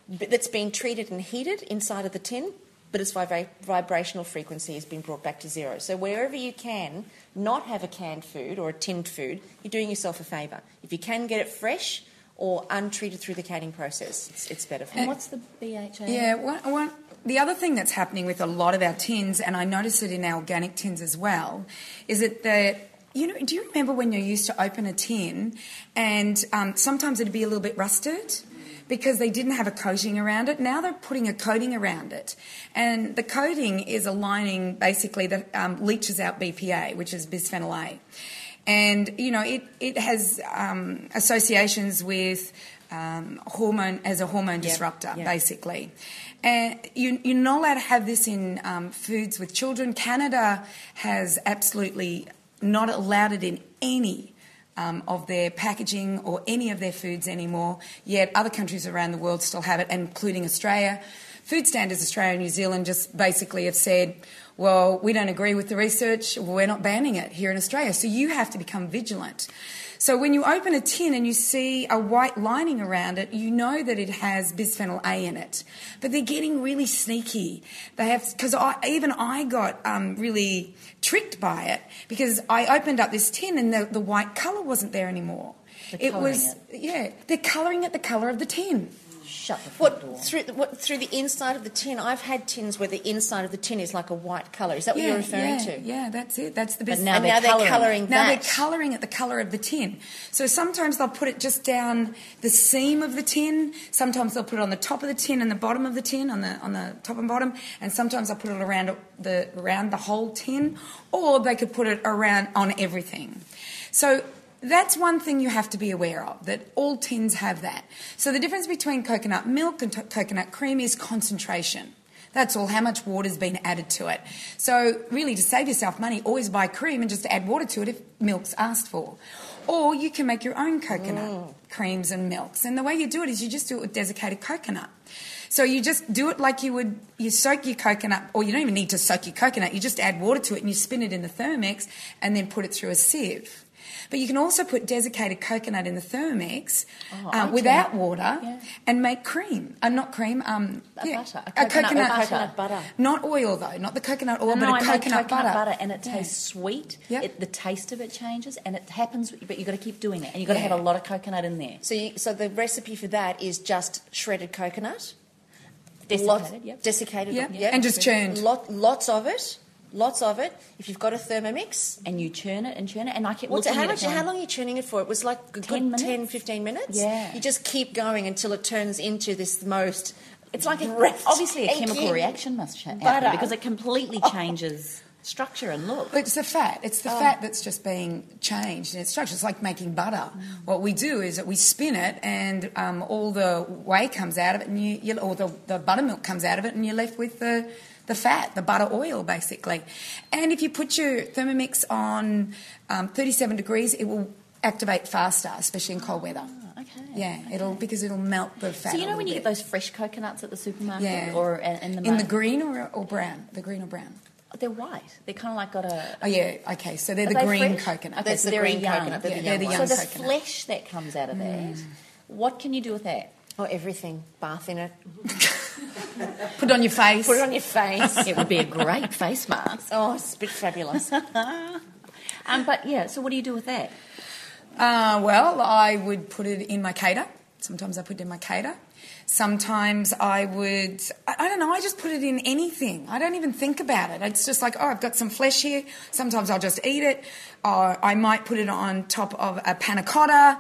that's been treated and heated inside of the tin, but its vibra- vibrational frequency has been brought back to zero. So wherever you can not have a canned food or a tinned food, you're doing yourself a favour. If you can get it fresh or untreated through the canning process, it's, it's better for And you. what's the BHA? Yeah, one, one, the other thing that's happening with a lot of our tins, and I notice it in our organic tins as well, is that the you know, do you remember when you used to open a tin and um, sometimes it'd be a little bit rusted? Because they didn't have a coating around it. Now they're putting a coating around it. And the coating is a lining basically that um, leaches out BPA, which is bisphenol A. And, you know, it, it has um, associations with um, hormone as a hormone disruptor, yeah. basically. And you, you're not allowed to have this in um, foods with children. Canada has absolutely not allowed it in any um, of their packaging or any of their foods anymore, yet other countries around the world still have it, including Australia. Food Standards Australia and New Zealand just basically have said, well, we don't agree with the research, we're not banning it here in Australia. So you have to become vigilant. So when you open a tin and you see a white lining around it, you know that it has bisphenol A in it. But they're getting really sneaky. They have because I, even I got um, really tricked by it because I opened up this tin and the, the white colour wasn't there anymore. It was yeah, they're colouring it the colour of the tin. Shut the front door. What through the, what through the inside of the tin? I've had tins where the inside of the tin is like a white colour. Is that what you're referring yeah, to? Yeah, that's it. That's the But best. now and they're now they're colouring. colouring Now that. they're colouring it the colour of the tin. So sometimes they'll put it just down the seam of the tin. Sometimes they'll put it on the top of the tin and the bottom of the tin, on the on the top and bottom. And sometimes they'll put it around the around the whole tin, or they could put it around on everything. So that's one thing you have to be aware of, that all tins have that. So the difference between coconut milk and to- coconut cream is concentration. That's all, how much water's been added to it. So, really, to save yourself money, always buy cream and just add water to it if milk's asked for. Or you can make your own coconut mm. creams and milks. And the way you do it is you just do it with desiccated coconut. So you just do it like you would, you soak your coconut, or you don't even need to soak your coconut, you just add water to it and you spin it in the Thermomix and then put it through a sieve. But you can also put desiccated coconut in the Thermomix Oh, uh, I without water Yeah. and make cream. Uh, not cream, um, A yeah, butter, a a coconut coconut, butter. Coconut butter. Not oil though, not the coconut oil, No, but no, a I make coconut, butter. and it Yeah. tastes sweet. Yep. It, the taste of it changes, and it happens. But you've got to keep doing it, and you've got to have a lot of coconut in there. So, you, so the recipe for that is just shredded coconut, Desiccated, lots, yep. desiccated, Yep. yep. And just churned. Lot, lots of it, lots of it. If you've got a Thermomix, And you churn it and churn it, and I kept What's it, looking how at much? it going, How long are you churning it for? It was like a 10 good 10, minutes. 15 minutes. Yeah. You just keep going until it turns into this most. It's like a, obviously a chemical reaction must cha- happen because it completely changes structure and look. But it's the fat. It's the fat that's just being changed in its structure. It's like making butter. What we do is that we spin it, and um, all the whey comes out of it, and you, you or the, the buttermilk comes out of it, and you're left with the the fat, the butter oil, basically. And if you put your Thermomix on um, 37 degrees, it will activate faster, especially in cold weather. Oh, okay. Yeah, it'll because it'll melt the fat. So you a know when you little get those fresh coconuts at the supermarket, Yeah. or in, in the in the green or, or brown, the green or brown. they're white. They're kind of like got a. Oh yeah, okay. So they're the they green fresh? coconut. Okay, That's so the they're green young. coconut, they're the young they're the ones. so young the coconut. flesh that comes out of that, what can you do with that? Oh, everything. Bath in it. (laughs) (laughs) Put it on your face. Put it on your face. (laughs) It would be a great face mask. oh, it's a bit fabulous. (laughs) Um, but yeah, so what do you do with that? Uh, well, I would put it in my cater. Sometimes I put it in my cater. Sometimes I would, I, I don't know, I just put it in anything. I don't even think about it. It's just like, oh, I've got some flesh here. Sometimes I'll just eat it. Or I might put it on top of a panna cotta.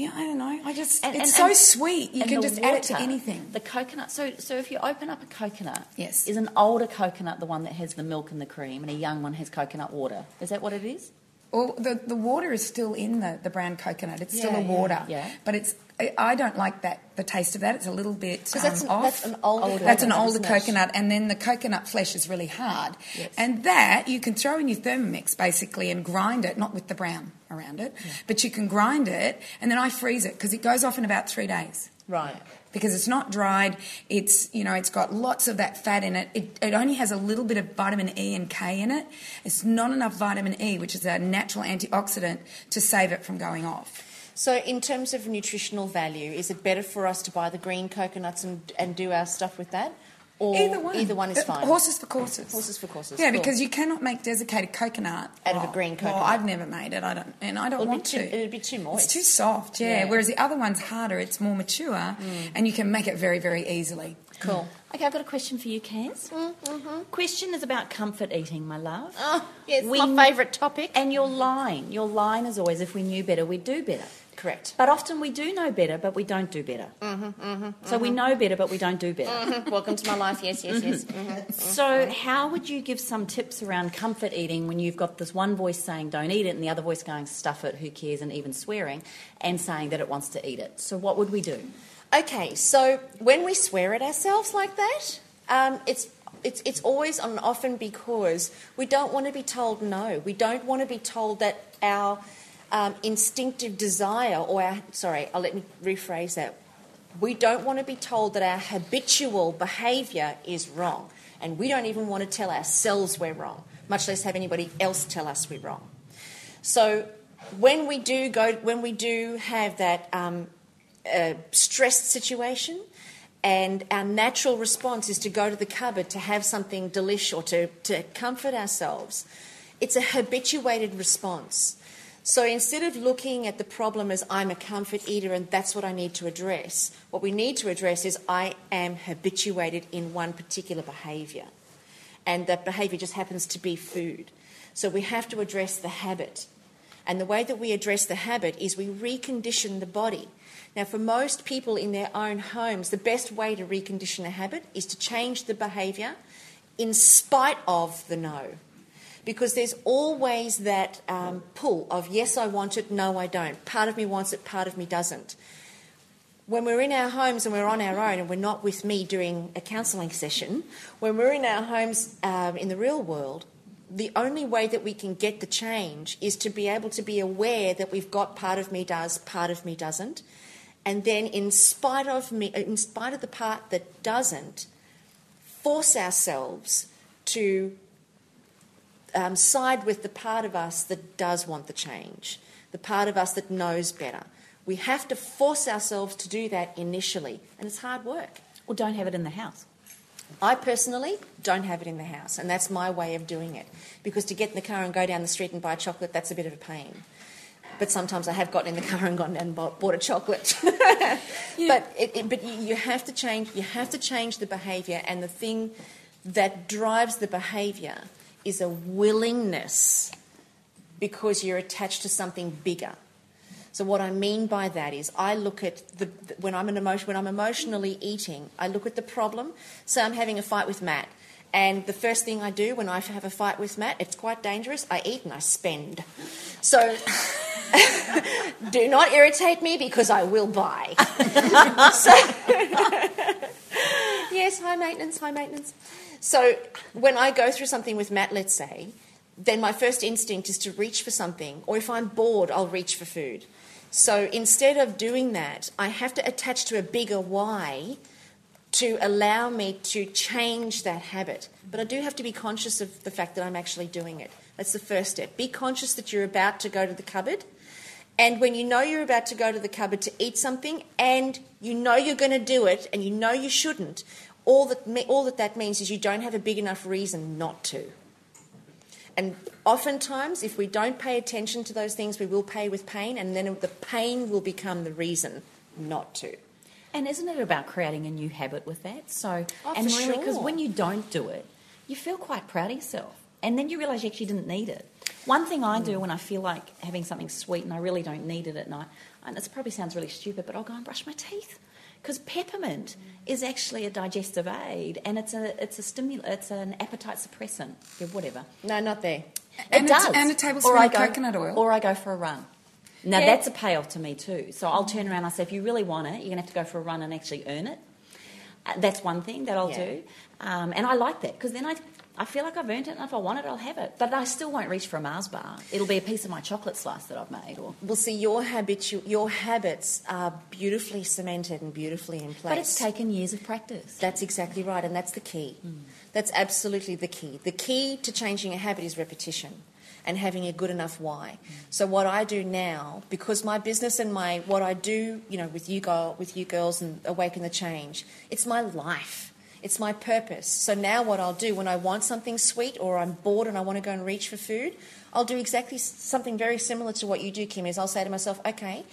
Yeah, I don't know. I just, And- it's and- so and- sweet. You can just add it to anything. The coconut. So, so if you open up a coconut, Yes. is an older coconut the one that has the milk and the cream, and a young one has coconut water? Is that what it is? Well, the, the water is still in the, the brown coconut. It's still Yeah, a yeah, water. yeah. But it's I, I don't like that the taste of that. It's a little bit 'Cause that's um, an- off. that's an older That's an coconut, older isn't it? coconut, and then the coconut flesh is really hard. Yes. And that you can throw in your Thermomix basically and grind it, not with the brown around it, but you can grind it, and then I freeze it because it goes off in about three days Right. because it's not dried. It's you know it's got lots of that fat in it. It, it only has a little bit of vitamin E and K in it. It's not enough vitamin E, which is a natural antioxidant, to save it from going off. So, in terms of nutritional value, is it better for us to buy the green coconuts and, and do our stuff with that? Or Either one. Either one is fine. Horses for courses. Horses for courses, Yeah, cool. because you cannot make desiccated coconut Out of a Oh, green Well, coconut. I've never made it. I don't, and I don't It'd want too- to. it'd be too moist. It's too soft. Yeah. Yeah. Whereas the other one's harder. It's more mature, Mm. and you can make it very, very easily. Cool. Okay, I've got a question for you, Kaz. Question is about comfort eating, my love. Oh, yes, We- my favourite topic. And your line, your line is always, if we knew better, we'd do better. Correct. But often we do know better, but we don't do better. Mm-hmm, so we know better, but we don't do better. Welcome to my life. Yes, yes, yes. Mm-hmm. So, how would you give some tips around comfort eating when you've got this one voice saying don't eat it and the other voice going stuff it, who cares, and even swearing, and saying that it wants to eat it? So, what would we do? Okay, so when we swear at ourselves like that, um, it's it's it's always and often because we don't want to be told no. We don't want to be told that our um, instinctive desire, or our sorry, I'll let me rephrase that. We don't want to be told that our habitual behaviour is wrong, and we don't even want to tell ourselves we're wrong, much less have anybody else tell us we're wrong. So when we do go, when we do have that um, uh, stressed situation, and our natural response is to go to the cupboard to have something delish or to, to comfort ourselves, it's a habituated response. So instead of looking at the problem as I'm a comfort eater and that's what I need to address, what we need to address is I am habituated in one particular behaviour. And that behaviour just happens to be food. So we have to address the habit. And the way that we address the habit is we recondition the body. Now, for most people in their own homes, the best way to recondition a habit is to change the behaviour in spite of the no. Because there's always that um, pull of yes, I want it, no, I don't. Part of me wants it, part of me doesn't. When we're in our homes and we're on our own and we're not with me during a counselling session, when we're in our homes um, in the real world, the only way that we can get the change is to be able to be aware that we've got part of me does, part of me doesn't, and then in spite of me, in spite of the part that doesn't, force ourselves to um, side with the part of us that does want the change, the part of us that knows better. We have to force ourselves to do that initially, and it's hard work. Or don't have it in the house? I personally don't have it in the house, and that's my way of doing it. Because to get in the car and go down the street and buy chocolate, that's a bit of a pain. But sometimes I have gotten in the car and gone and bought, bought a chocolate. (laughs) But it, it, but you have to change. You have to change the behaviour, and the thing that drives the behaviour is a willingness because you're attached to something bigger. So what I mean by that is, I look at the when I'm an emotion when I'm emotionally eating, I look at the problem. So I'm having a fight with Matt, and the first thing I do when I have a fight with Matt, it's quite dangerous. I eat and I spend. So (laughs) do not irritate me because I will buy. (laughs) so, (laughs) yes, high maintenance, high maintenance. So when I go through something with Matt, let's say, then my first instinct is to reach for something, or if I'm bored, I'll reach for food. So instead of doing that, I have to attach to a bigger why to allow me to change that habit. But I do have to be conscious of the fact that I'm actually doing it. That's the first step. Be conscious that you're about to go to the cupboard. And when you know you're about to go to the cupboard to eat something and you know you're going to do it and you know you shouldn't, all that, me- all that that means is you don't have a big enough reason not to. And oftentimes, if we don't pay attention to those things, we will pay with pain, and then the pain will become the reason not to. And isn't it about creating a new habit with that? So, Oh, and really, because sure. when you don't do it, you feel quite proud of yourself. And then you realise you actually didn't need it. One thing I do mm. when I feel like having something sweet and I really don't need it at night, and this probably sounds really stupid, but I'll go and brush my teeth. Because peppermint is actually a digestive aid and it's a it's a stimul it's an appetite suppressant. Yeah, whatever. No, not there. And it a- does. and a tablespoon Or I of go- coconut oil. Or I go for a run. Now Yeah. that's a payoff to me too. So I'll turn around and I say, if you really want it, you're gonna have to go for a run and actually earn it. Uh, that's one thing that I'll Yeah. do, um, and I like that because then I. I feel like I've earned it, and if I want it, I'll have it. But I still won't reach for a Mars bar. It'll be a piece of my chocolate slice that I've made, or Well, see, your habitu- your habits are beautifully cemented and beautifully in place. but it's taken years of practice. That's exactly right, and that's the key. Hmm. That's absolutely the key. The key to changing a habit is repetition and having a good enough why. Hmm. So what I do now, because my business and my what I do, you know, with you go with you girls and awaken the change, it's my life. It's my purpose. So now what I'll do when I want something sweet or I'm bored and I want to go and reach for food, I'll do exactly something very similar to what you do, Kim. Is I'll say to myself, okay,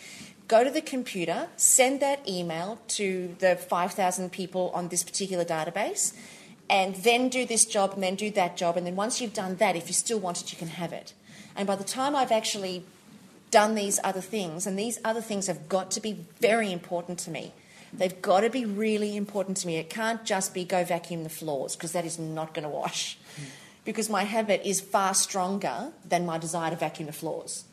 go to the computer, send that email to the 5,000 people on this particular database, and then do this job and then do that job. And then once you've done that, if you still want it, you can have it. And by the time I've actually done these other things, and these other things have got to be very important to me. They've got to be really important to me. It can't just be go vacuum the floors because that is not going to wash. Hmm. Because my habit is far stronger than my desire to vacuum the floors.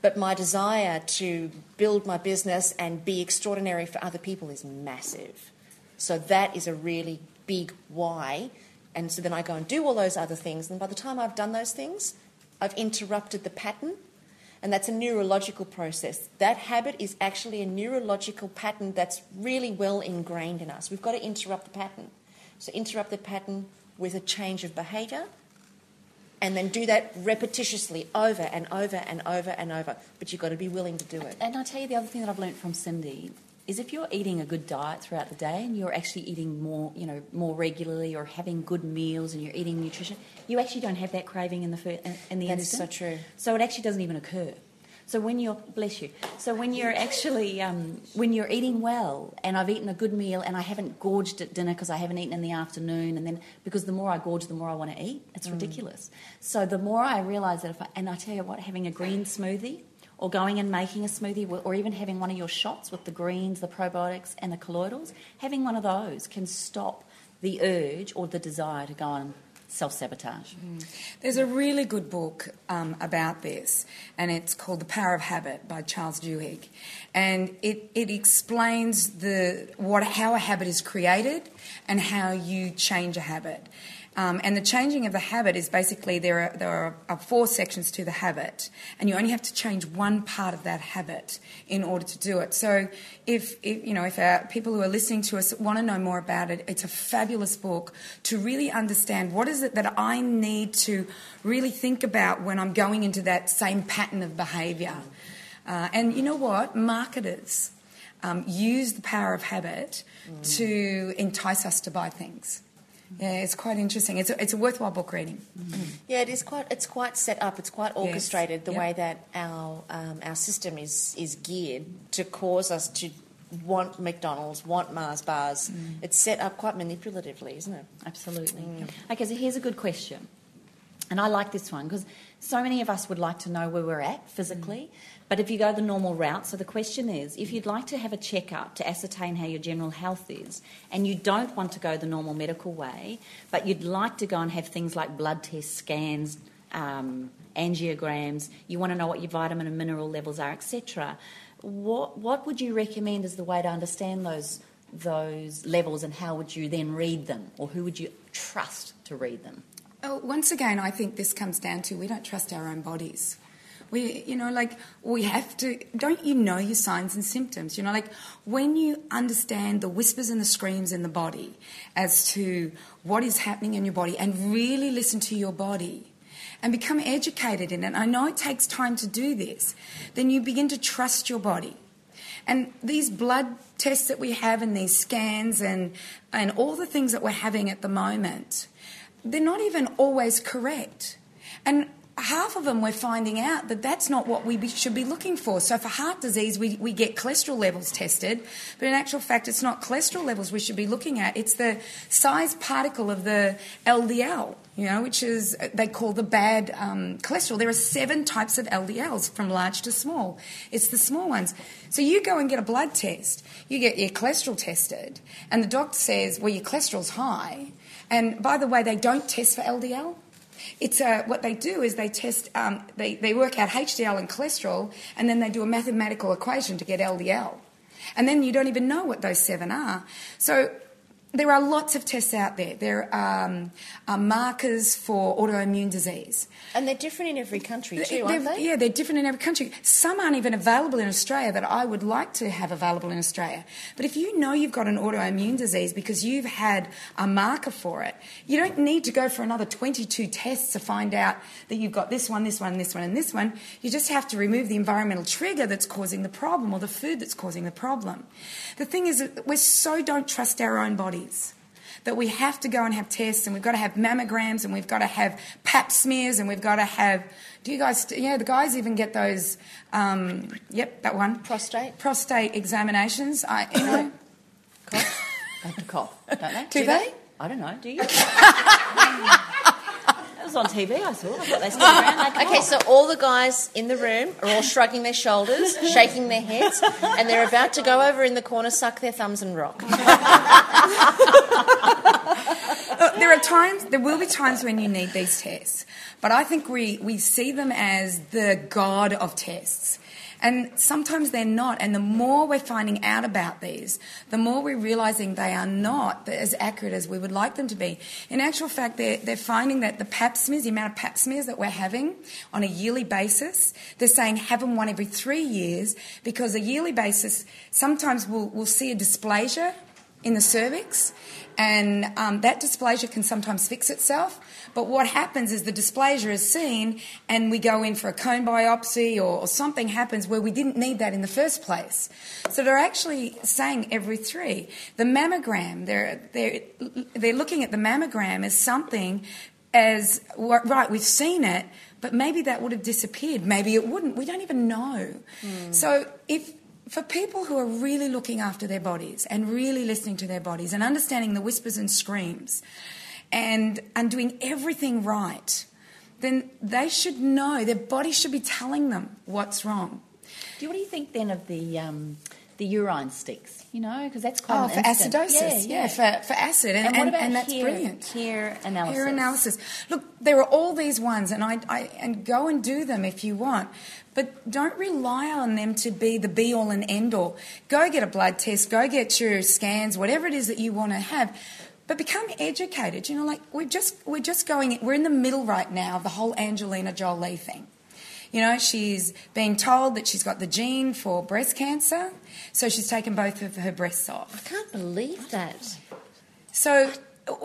But my desire to build my business and be extraordinary for other people is massive. So that is a really big why. And so then I go and do all those other things. And by the time I've done those things, I've interrupted the pattern. And that's a neurological process. That habit is actually a neurological pattern that's really well ingrained in us. We've got to interrupt the pattern. So, interrupt the pattern with a change of behaviour and then do that repetitiously over and over and over and over. But you've got to be willing to do it. And I tell you the other thing that I've learnt from Cindy is if you're eating a good diet throughout the day and you're actually eating more, you know, more regularly or having good meals and you're eating nutrition, you actually don't have that craving in the fir- in the That is instant. so true. So it actually doesn't even occur. So when you're bless you. So when you're actually um, when you're eating well, and I've eaten a good meal, and I haven't gorged at dinner because I haven't eaten in the afternoon, and then because the more I gorge, the more I want to eat. It's ridiculous. So the more I realise that if I, and I tell you what, having a green smoothie or going and making a smoothie, or even having one of your shots with the greens, the probiotics, and the colloidals, having one of those can stop the urge or the desire to go and self sabotage. There's a really good book um, about this, and it's called The Power of Habit by Charles Duhigg, and it, it explains the what how a habit is created and how you change a habit. Um, and the changing of the habit is basically there are there are, are four sections to the habit, and you only have to change one part of that habit in order to do it. So, if, if you know if our, people who are listening to us want to know more about it, it's a fabulous book to really understand what is it that I need to really think about when I'm going into that same pattern of behaviour. Uh, and you know what, marketers um, use the power of habit to entice us to buy things. Mm-hmm. Yeah, it's quite interesting. It's a, it's a worthwhile book reading. Mm-hmm. Yeah, it is quite. It's quite set up. It's quite orchestrated. The Yep. way that our um, our system is is geared to cause us to want McDonald's, want Mars bars. Mm. It's set up quite manipulatively, isn't it? Absolutely. Mm. Okay, so here's a good question. And I like this one because so many of us would like to know where we're at physically. Mm. But if you go the normal route, so the question is if you'd like to have a checkup to ascertain how your general health is, and you don't want to go the normal medical way, but you'd like to go and have things like blood tests, scans, um, angiograms, you want to know what your vitamin and mineral levels are, etc. What, what would you recommend as the way to understand those, those levels and how would you then read them? Or who would you trust to read them? Oh, once again, I think this comes down to we don't trust our own bodies. We, you know, like we have to. Don't you know your signs and symptoms? You know, like when you understand the whispers and the screams in the body as to what is happening in your body, and really listen to your body, and become educated in it. I know it takes time to do this. Then you begin to trust your body. And these blood tests that we have and these scans and, and all the things that we're having at the moment, they're not even always correct. And half of them we're finding out that that's not what we be, should be looking for. So for heart disease, we, we get cholesterol levels tested, but in actual fact, it's not cholesterol levels we should be looking at. It's the size particle of the LDL, you know, which is they call the bad um, cholesterol. There are seven types of LDLs from large to small. It's the small ones. So you go and get a blood test, you get your cholesterol tested, and the doctor says, well, your cholesterol's high. And by the way, they don't test for LDL. It's uh, what they do is they test, um, they, they work out HDL and cholesterol, and then they do a mathematical equation to get LDL. And then you don't even know what those seven are. So there are lots of tests out there. There um, are markers for autoimmune disease. And they're different in every country too, They're- aren't they? Yeah, they're different in every country. Some aren't even available in Australia that I would like to have available in Australia. But if you know you've got an autoimmune disease because you've had a marker for it, you don't need to go for another 22 tests to find out that you've got this one, this one, this one, and this one. You just have to remove the environmental trigger that's causing the problem or the food that's causing the problem. The thing is that we so don't trust our own bodies that we have to go and have tests and we've got to have mammograms and we've got to have pap smears and we've got to have do you guys yeah the guys even get those um, yep that one Prostate? prostate examinations I, you know, (coughs) They have to cough, don't they? Do they? I don't know. Do you? (laughs) It was on TV. I saw. I thought they stood around. They Okay, so all the guys in the room are all shrugging their shoulders, (laughs) shaking their heads, and they're about to go over in the corner, suck their thumbs, and rock. (laughs) Look, there are times there will be times when you need these tests but i think we, we see them as the god of tests and sometimes they're not. And the more we're finding out about these the more we're realizing they are not as accurate as we would like them to be. In actual fact they're, they're finding that the pap smears the amount of pap smears that we're having on a yearly basis they're saying have them one every three years because a yearly basis sometimes we'll, we'll see a dysplasia in the cervix, and um, that dysplasia can sometimes fix itself. But what happens is the dysplasia is seen, and we go in for a cone biopsy, or, or something happens where we didn't need that in the first place. So they're actually saying every three. The mammogram, they're they're they're looking at the mammogram as something as right. We've seen it. But maybe that would have disappeared. Maybe it wouldn't. We don't even know. Hmm. So if for people who are really looking after their bodies and really listening to their bodies and understanding the whispers and screams and, and doing everything right, then they should know, their body should be telling them what's wrong. Do you, what do you think then of the um, the urine sticks? You know, because that's quite Oh, for instant- acidosis, yeah, for, for acid, and, and, about and that's hair, brilliant. hair analysis? Hair analysis. Look, there are all these ones, and I, I and go and do them if you want, but don't rely on them to be the be all and end all. Go get a blood test, go get your scans, whatever it is that you want to have. But become educated. You know, like we're just we're just going. We're in the middle right now of the whole Angelina Jolie thing. You know, she's being told that she's got the gene for breast cancer, so she's taken both of her breasts off. I can't believe that. So,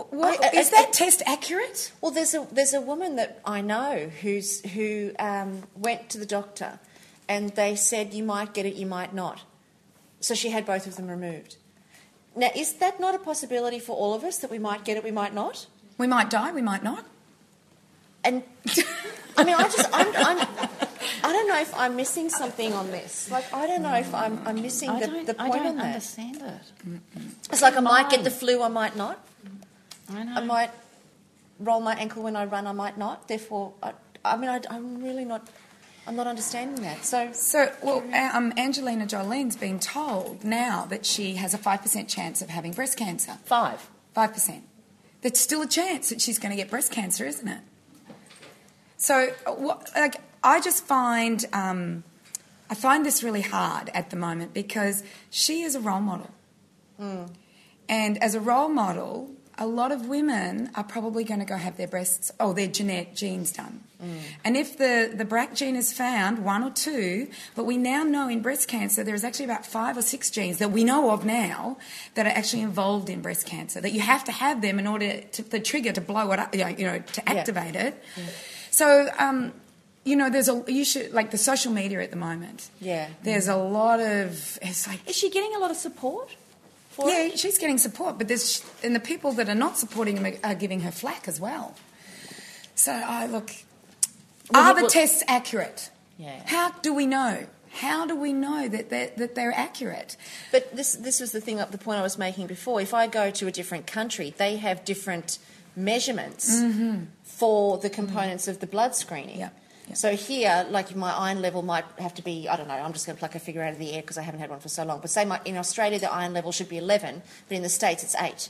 what, I- I- is that test accurate? Well, there's a there's a woman that I know who's who um, went to the doctor, and they said you might get it, you might not. So she had both of them removed. Now, is that not a possibility for all of us that we might get it, we might not? We might die, we might not. And I mean, I just I'm, I'm I don't know if I'm missing something on this. Like I don't know if I'm I'm missing I the, don't, the I point don't on that. understand it. It's like I might get the flu, I might not. I know. I might roll my ankle when I run, I might not. Therefore, I, I mean, I, I'm really not. I'm not understanding that. So, So, well, um, Angelina Jolie's been told now that she has a 5% chance of having breast cancer. Five. 5%. That's still a chance that she's going to get breast cancer, isn't it? So, uh, what, like, I just find um, I find this really hard at the moment because she is a role model, and as a role model, a lot of women are probably going to go have their breasts, oh, their genetic genes done. And if the, the BRCA gene is found, one or two, but we now know in breast cancer there's actually about five or six genes that we know of now that are actually involved in breast cancer, that you have to have them in order to, the trigger to blow it up, you know, you know to activate it. So, um, you know, there's a, you should, like the social media at the moment. Yeah. There's a lot of, it's like, Is she getting a lot of support? For yeah, it? she's getting support, but there's and the people that are not supporting him are, are giving her flack as well. So I look, Well, Are the well- tests accurate? Yeah. How do we know? How do we know that they're, that they're accurate? But this this was the thing, the point I was making before. If I go to a different country, they have different measurements mm-hmm. for the components of the blood screening. Yeah, So here, like my iron level might have to be, I don't know, I'm just going to pluck a figure out of the air because I haven't had one for so long. But say my, in Australia, the iron level should be 11, but in the States, it's 8.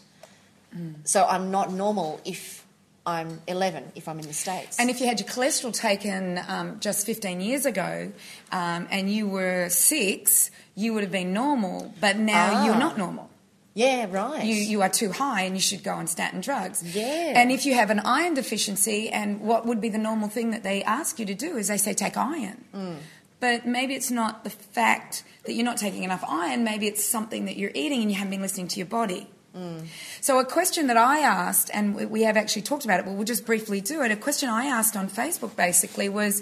So I'm not normal if I'm 11, if I'm in the States. And if you had your cholesterol taken um, just 15 years ago um, and you were six, you would have been normal, but now Ah. you're not normal. Yeah, right. You, you are too high and you should go on statin drugs. Yeah. And if you have an iron deficiency, and what would be the normal thing that they ask you to do is they say take iron. Mm. But maybe it's not the fact that you're not taking enough iron, maybe it's something that you're eating and you haven't been listening to your body. Mm. So, a question that I asked, and we- we have actually talked about it, but we'll just briefly do it. A question I asked on Facebook basically was,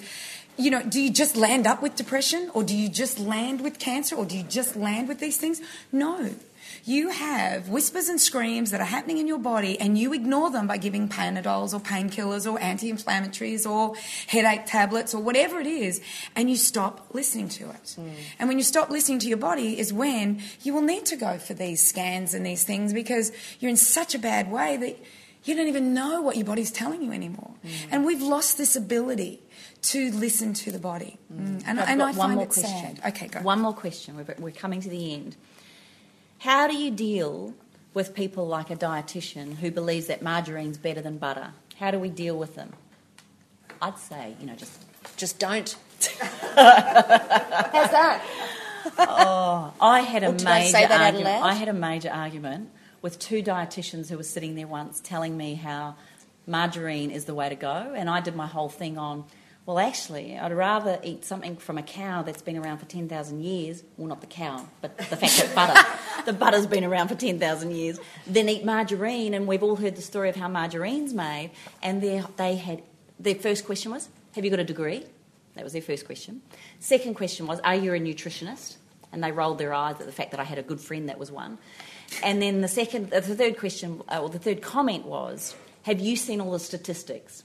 you know, do you just land up with depression, or do you just land with cancer, or do you just land with these things? No. You have whispers and screams that are happening in your body, and you ignore them by giving Panadols or painkillers or anti inflammatories or headache tablets or whatever it is, and you stop listening to it. Mm. And when you stop listening to your body, is when you will need to go for these scans and these things because you're in such a bad way that you don't even know what your body's telling you anymore. Mm. And we've lost this ability to listen to the body. Mm. mm. And, I've and got I one find more it question. sad. Okay, go. One more question. We're, we're coming to the end. How do you deal with people like a dietitian who believes that margarine's better than butter? How do we deal with them? I'd say, you know, just just don't. (laughs) How's that? Oh, I had a Or did I major say that out argument. I had a major argument with two dietitians who were sitting there once telling me how margarine is the way to go, and I did my whole thing on. Well, actually, I'd rather eat something from a cow that's been around for 10,000 years, well, not the cow, but the fact that butter, (laughs) the butter's been around for 10,000 years, than eat margarine. And we've all heard the story of how margarine's made. And they had, their first question was, Have you got a degree? That was their first question. Second question was, Are you a nutritionist? And they rolled their eyes at the fact that I had a good friend that was one. And then the second, uh, the third question, uh, or the third comment was, Have you seen all the statistics?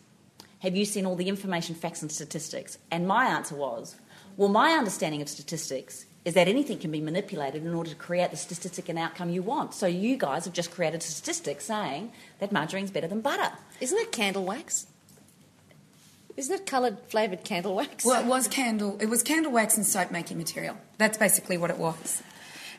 Have you seen all the information, facts, and statistics? And my answer was, Well, my understanding of statistics is that anything can be manipulated in order to create the statistic and outcome you want. So you guys have just created a statistic saying that margarine's better than butter. Isn't it candle wax? Isn't it coloured flavoured candle wax? Well, it was candle. It was candle wax and soap making material. That's basically what it was.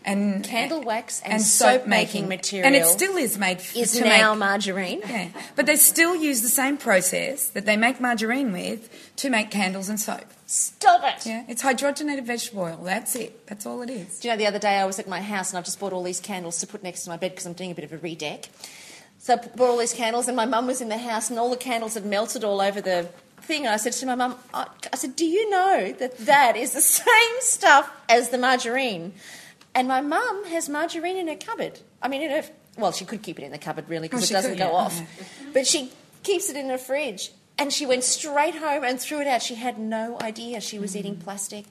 And Candle wax and soap making material and it still is made f- is to now make, margarine. Yeah, but they still use the same process that they make margarine with to make candles and soap. Stop it! Yeah, it's hydrogenated vegetable oil. That's it. That's all it is. Do you know, the other day I was at my house and I've just bought all these candles to put next to my bed because I'm doing a bit of a redeck. So I bought all these candles and my mum was in the house and all the candles had melted all over the thing. And I said to my mum, I I said, do you know that that is the (laughs) same stuff as the margarine? And my mum has margarine in her cupboard. I mean, in her, well, she could keep it in the cupboard really because Oh, it doesn't could, go yeah. off. (laughs) But she keeps it in her fridge. And she went straight home and threw it out. She had no idea she was eating mm. plastic.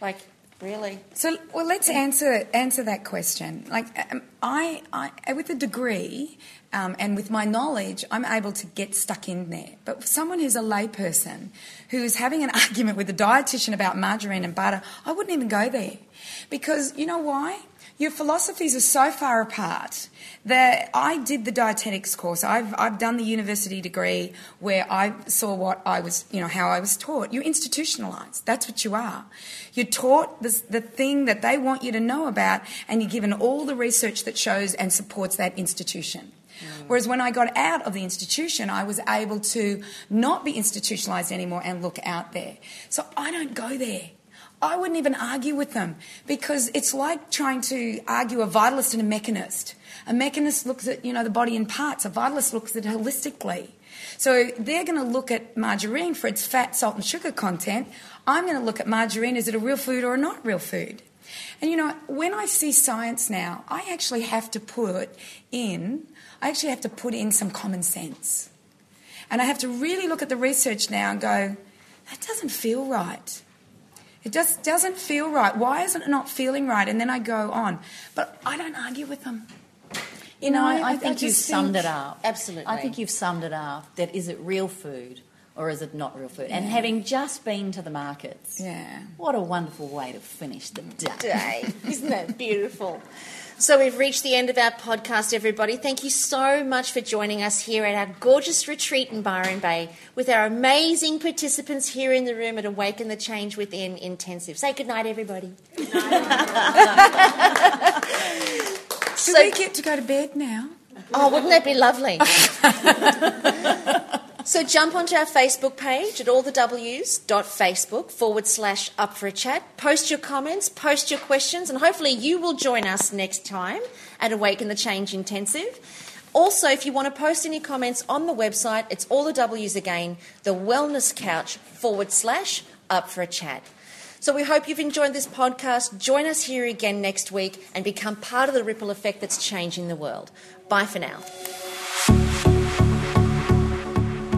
Like, really? So, well, let's answer answer that question. Like, um, I, I, with a degree um, and with my knowledge, I'm able to get stuck in there. But for someone who's a layperson who is having an (laughs) argument with a dietitian about margarine and butter, I wouldn't even go there because you know why? Your philosophies are so far apart that I did the dietetics course. I've, I've done the university degree where I saw what I was, you know, how I was taught. You're institutionalized. That's what you are. You're taught this, the thing that they want you to know about, and you're given all the research that shows and supports that institution. Mm. Whereas when I got out of the institution, I was able to not be institutionalized anymore and look out there. So I don't go there. I wouldn't even argue with them because it's like trying to argue a vitalist and a mechanist. A mechanist looks at, you know, the body in parts. A vitalist looks at it holistically. So they're going to look at margarine for its fat, salt, and sugar content. I'm going to look at margarine is it a real food or a not real food? And you know, when I see science now, I actually have to put in, I actually have to put in some common sense. And I have to really look at the research now and go, that doesn't feel right. It just doesn't feel right. Why isn't it not feeling right? And then I go on. But I don't argue with them. You know, No, I, I- I think you've just summed think- it up. Absolutely. I think you've summed it up. That is it real food or is it not real food? And having just been to the markets, Yeah. what a wonderful way to finish the day. day. (laughs) Isn't that beautiful? (laughs) So we've reached the end of our podcast, everybody. Thank you so much for joining us here at our gorgeous retreat in Byron Bay with our amazing participants here in the room at Awaken the Change Within Intensive. Say goodnight, everybody. Do (laughs) So- we get to go to bed now? Oh, wouldn't that be lovely? (laughs) so jump onto our Facebook page at allthews.facebook forward slash up for a chat. Post your comments, post your questions, and hopefully you will join us next time at Awaken the Change Intensive. Also, if you want to post any comments on the website, it's all the W's again, the wellness couch forward slash up for a chat. So we hope you've enjoyed this podcast. Join us here again next week and become part of the ripple effect that's changing the world. Bye for now.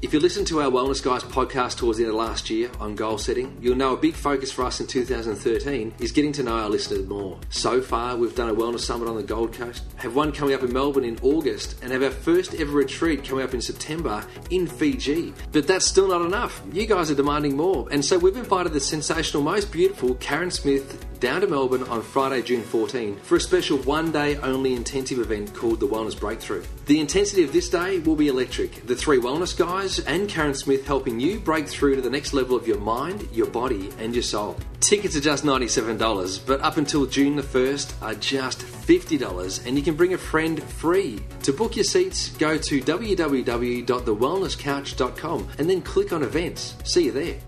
If you listened to our Wellness Guys podcast towards the end of last year on goal setting, you'll know a big focus for us in 2013 is getting to know our listeners more. So far, we've done a wellness summit on the Gold Coast, have one coming up in Melbourne in August, and have our first ever retreat coming up in September in Fiji. But that's still not enough. You guys are demanding more, and so we've invited the sensational, most beautiful Karen Smith down to Melbourne on Friday, June 14 for a special one day only intensive event called the Wellness Breakthrough. The intensity of this day will be electric. The three wellness guys and Karen Smith helping you break through to the next level of your mind, your body, and your soul. Tickets are just $97, but up until June the 1st are just $50, and you can bring a friend free. To book your seats, go to www.thewellnesscouch.com and then click on events. See you there.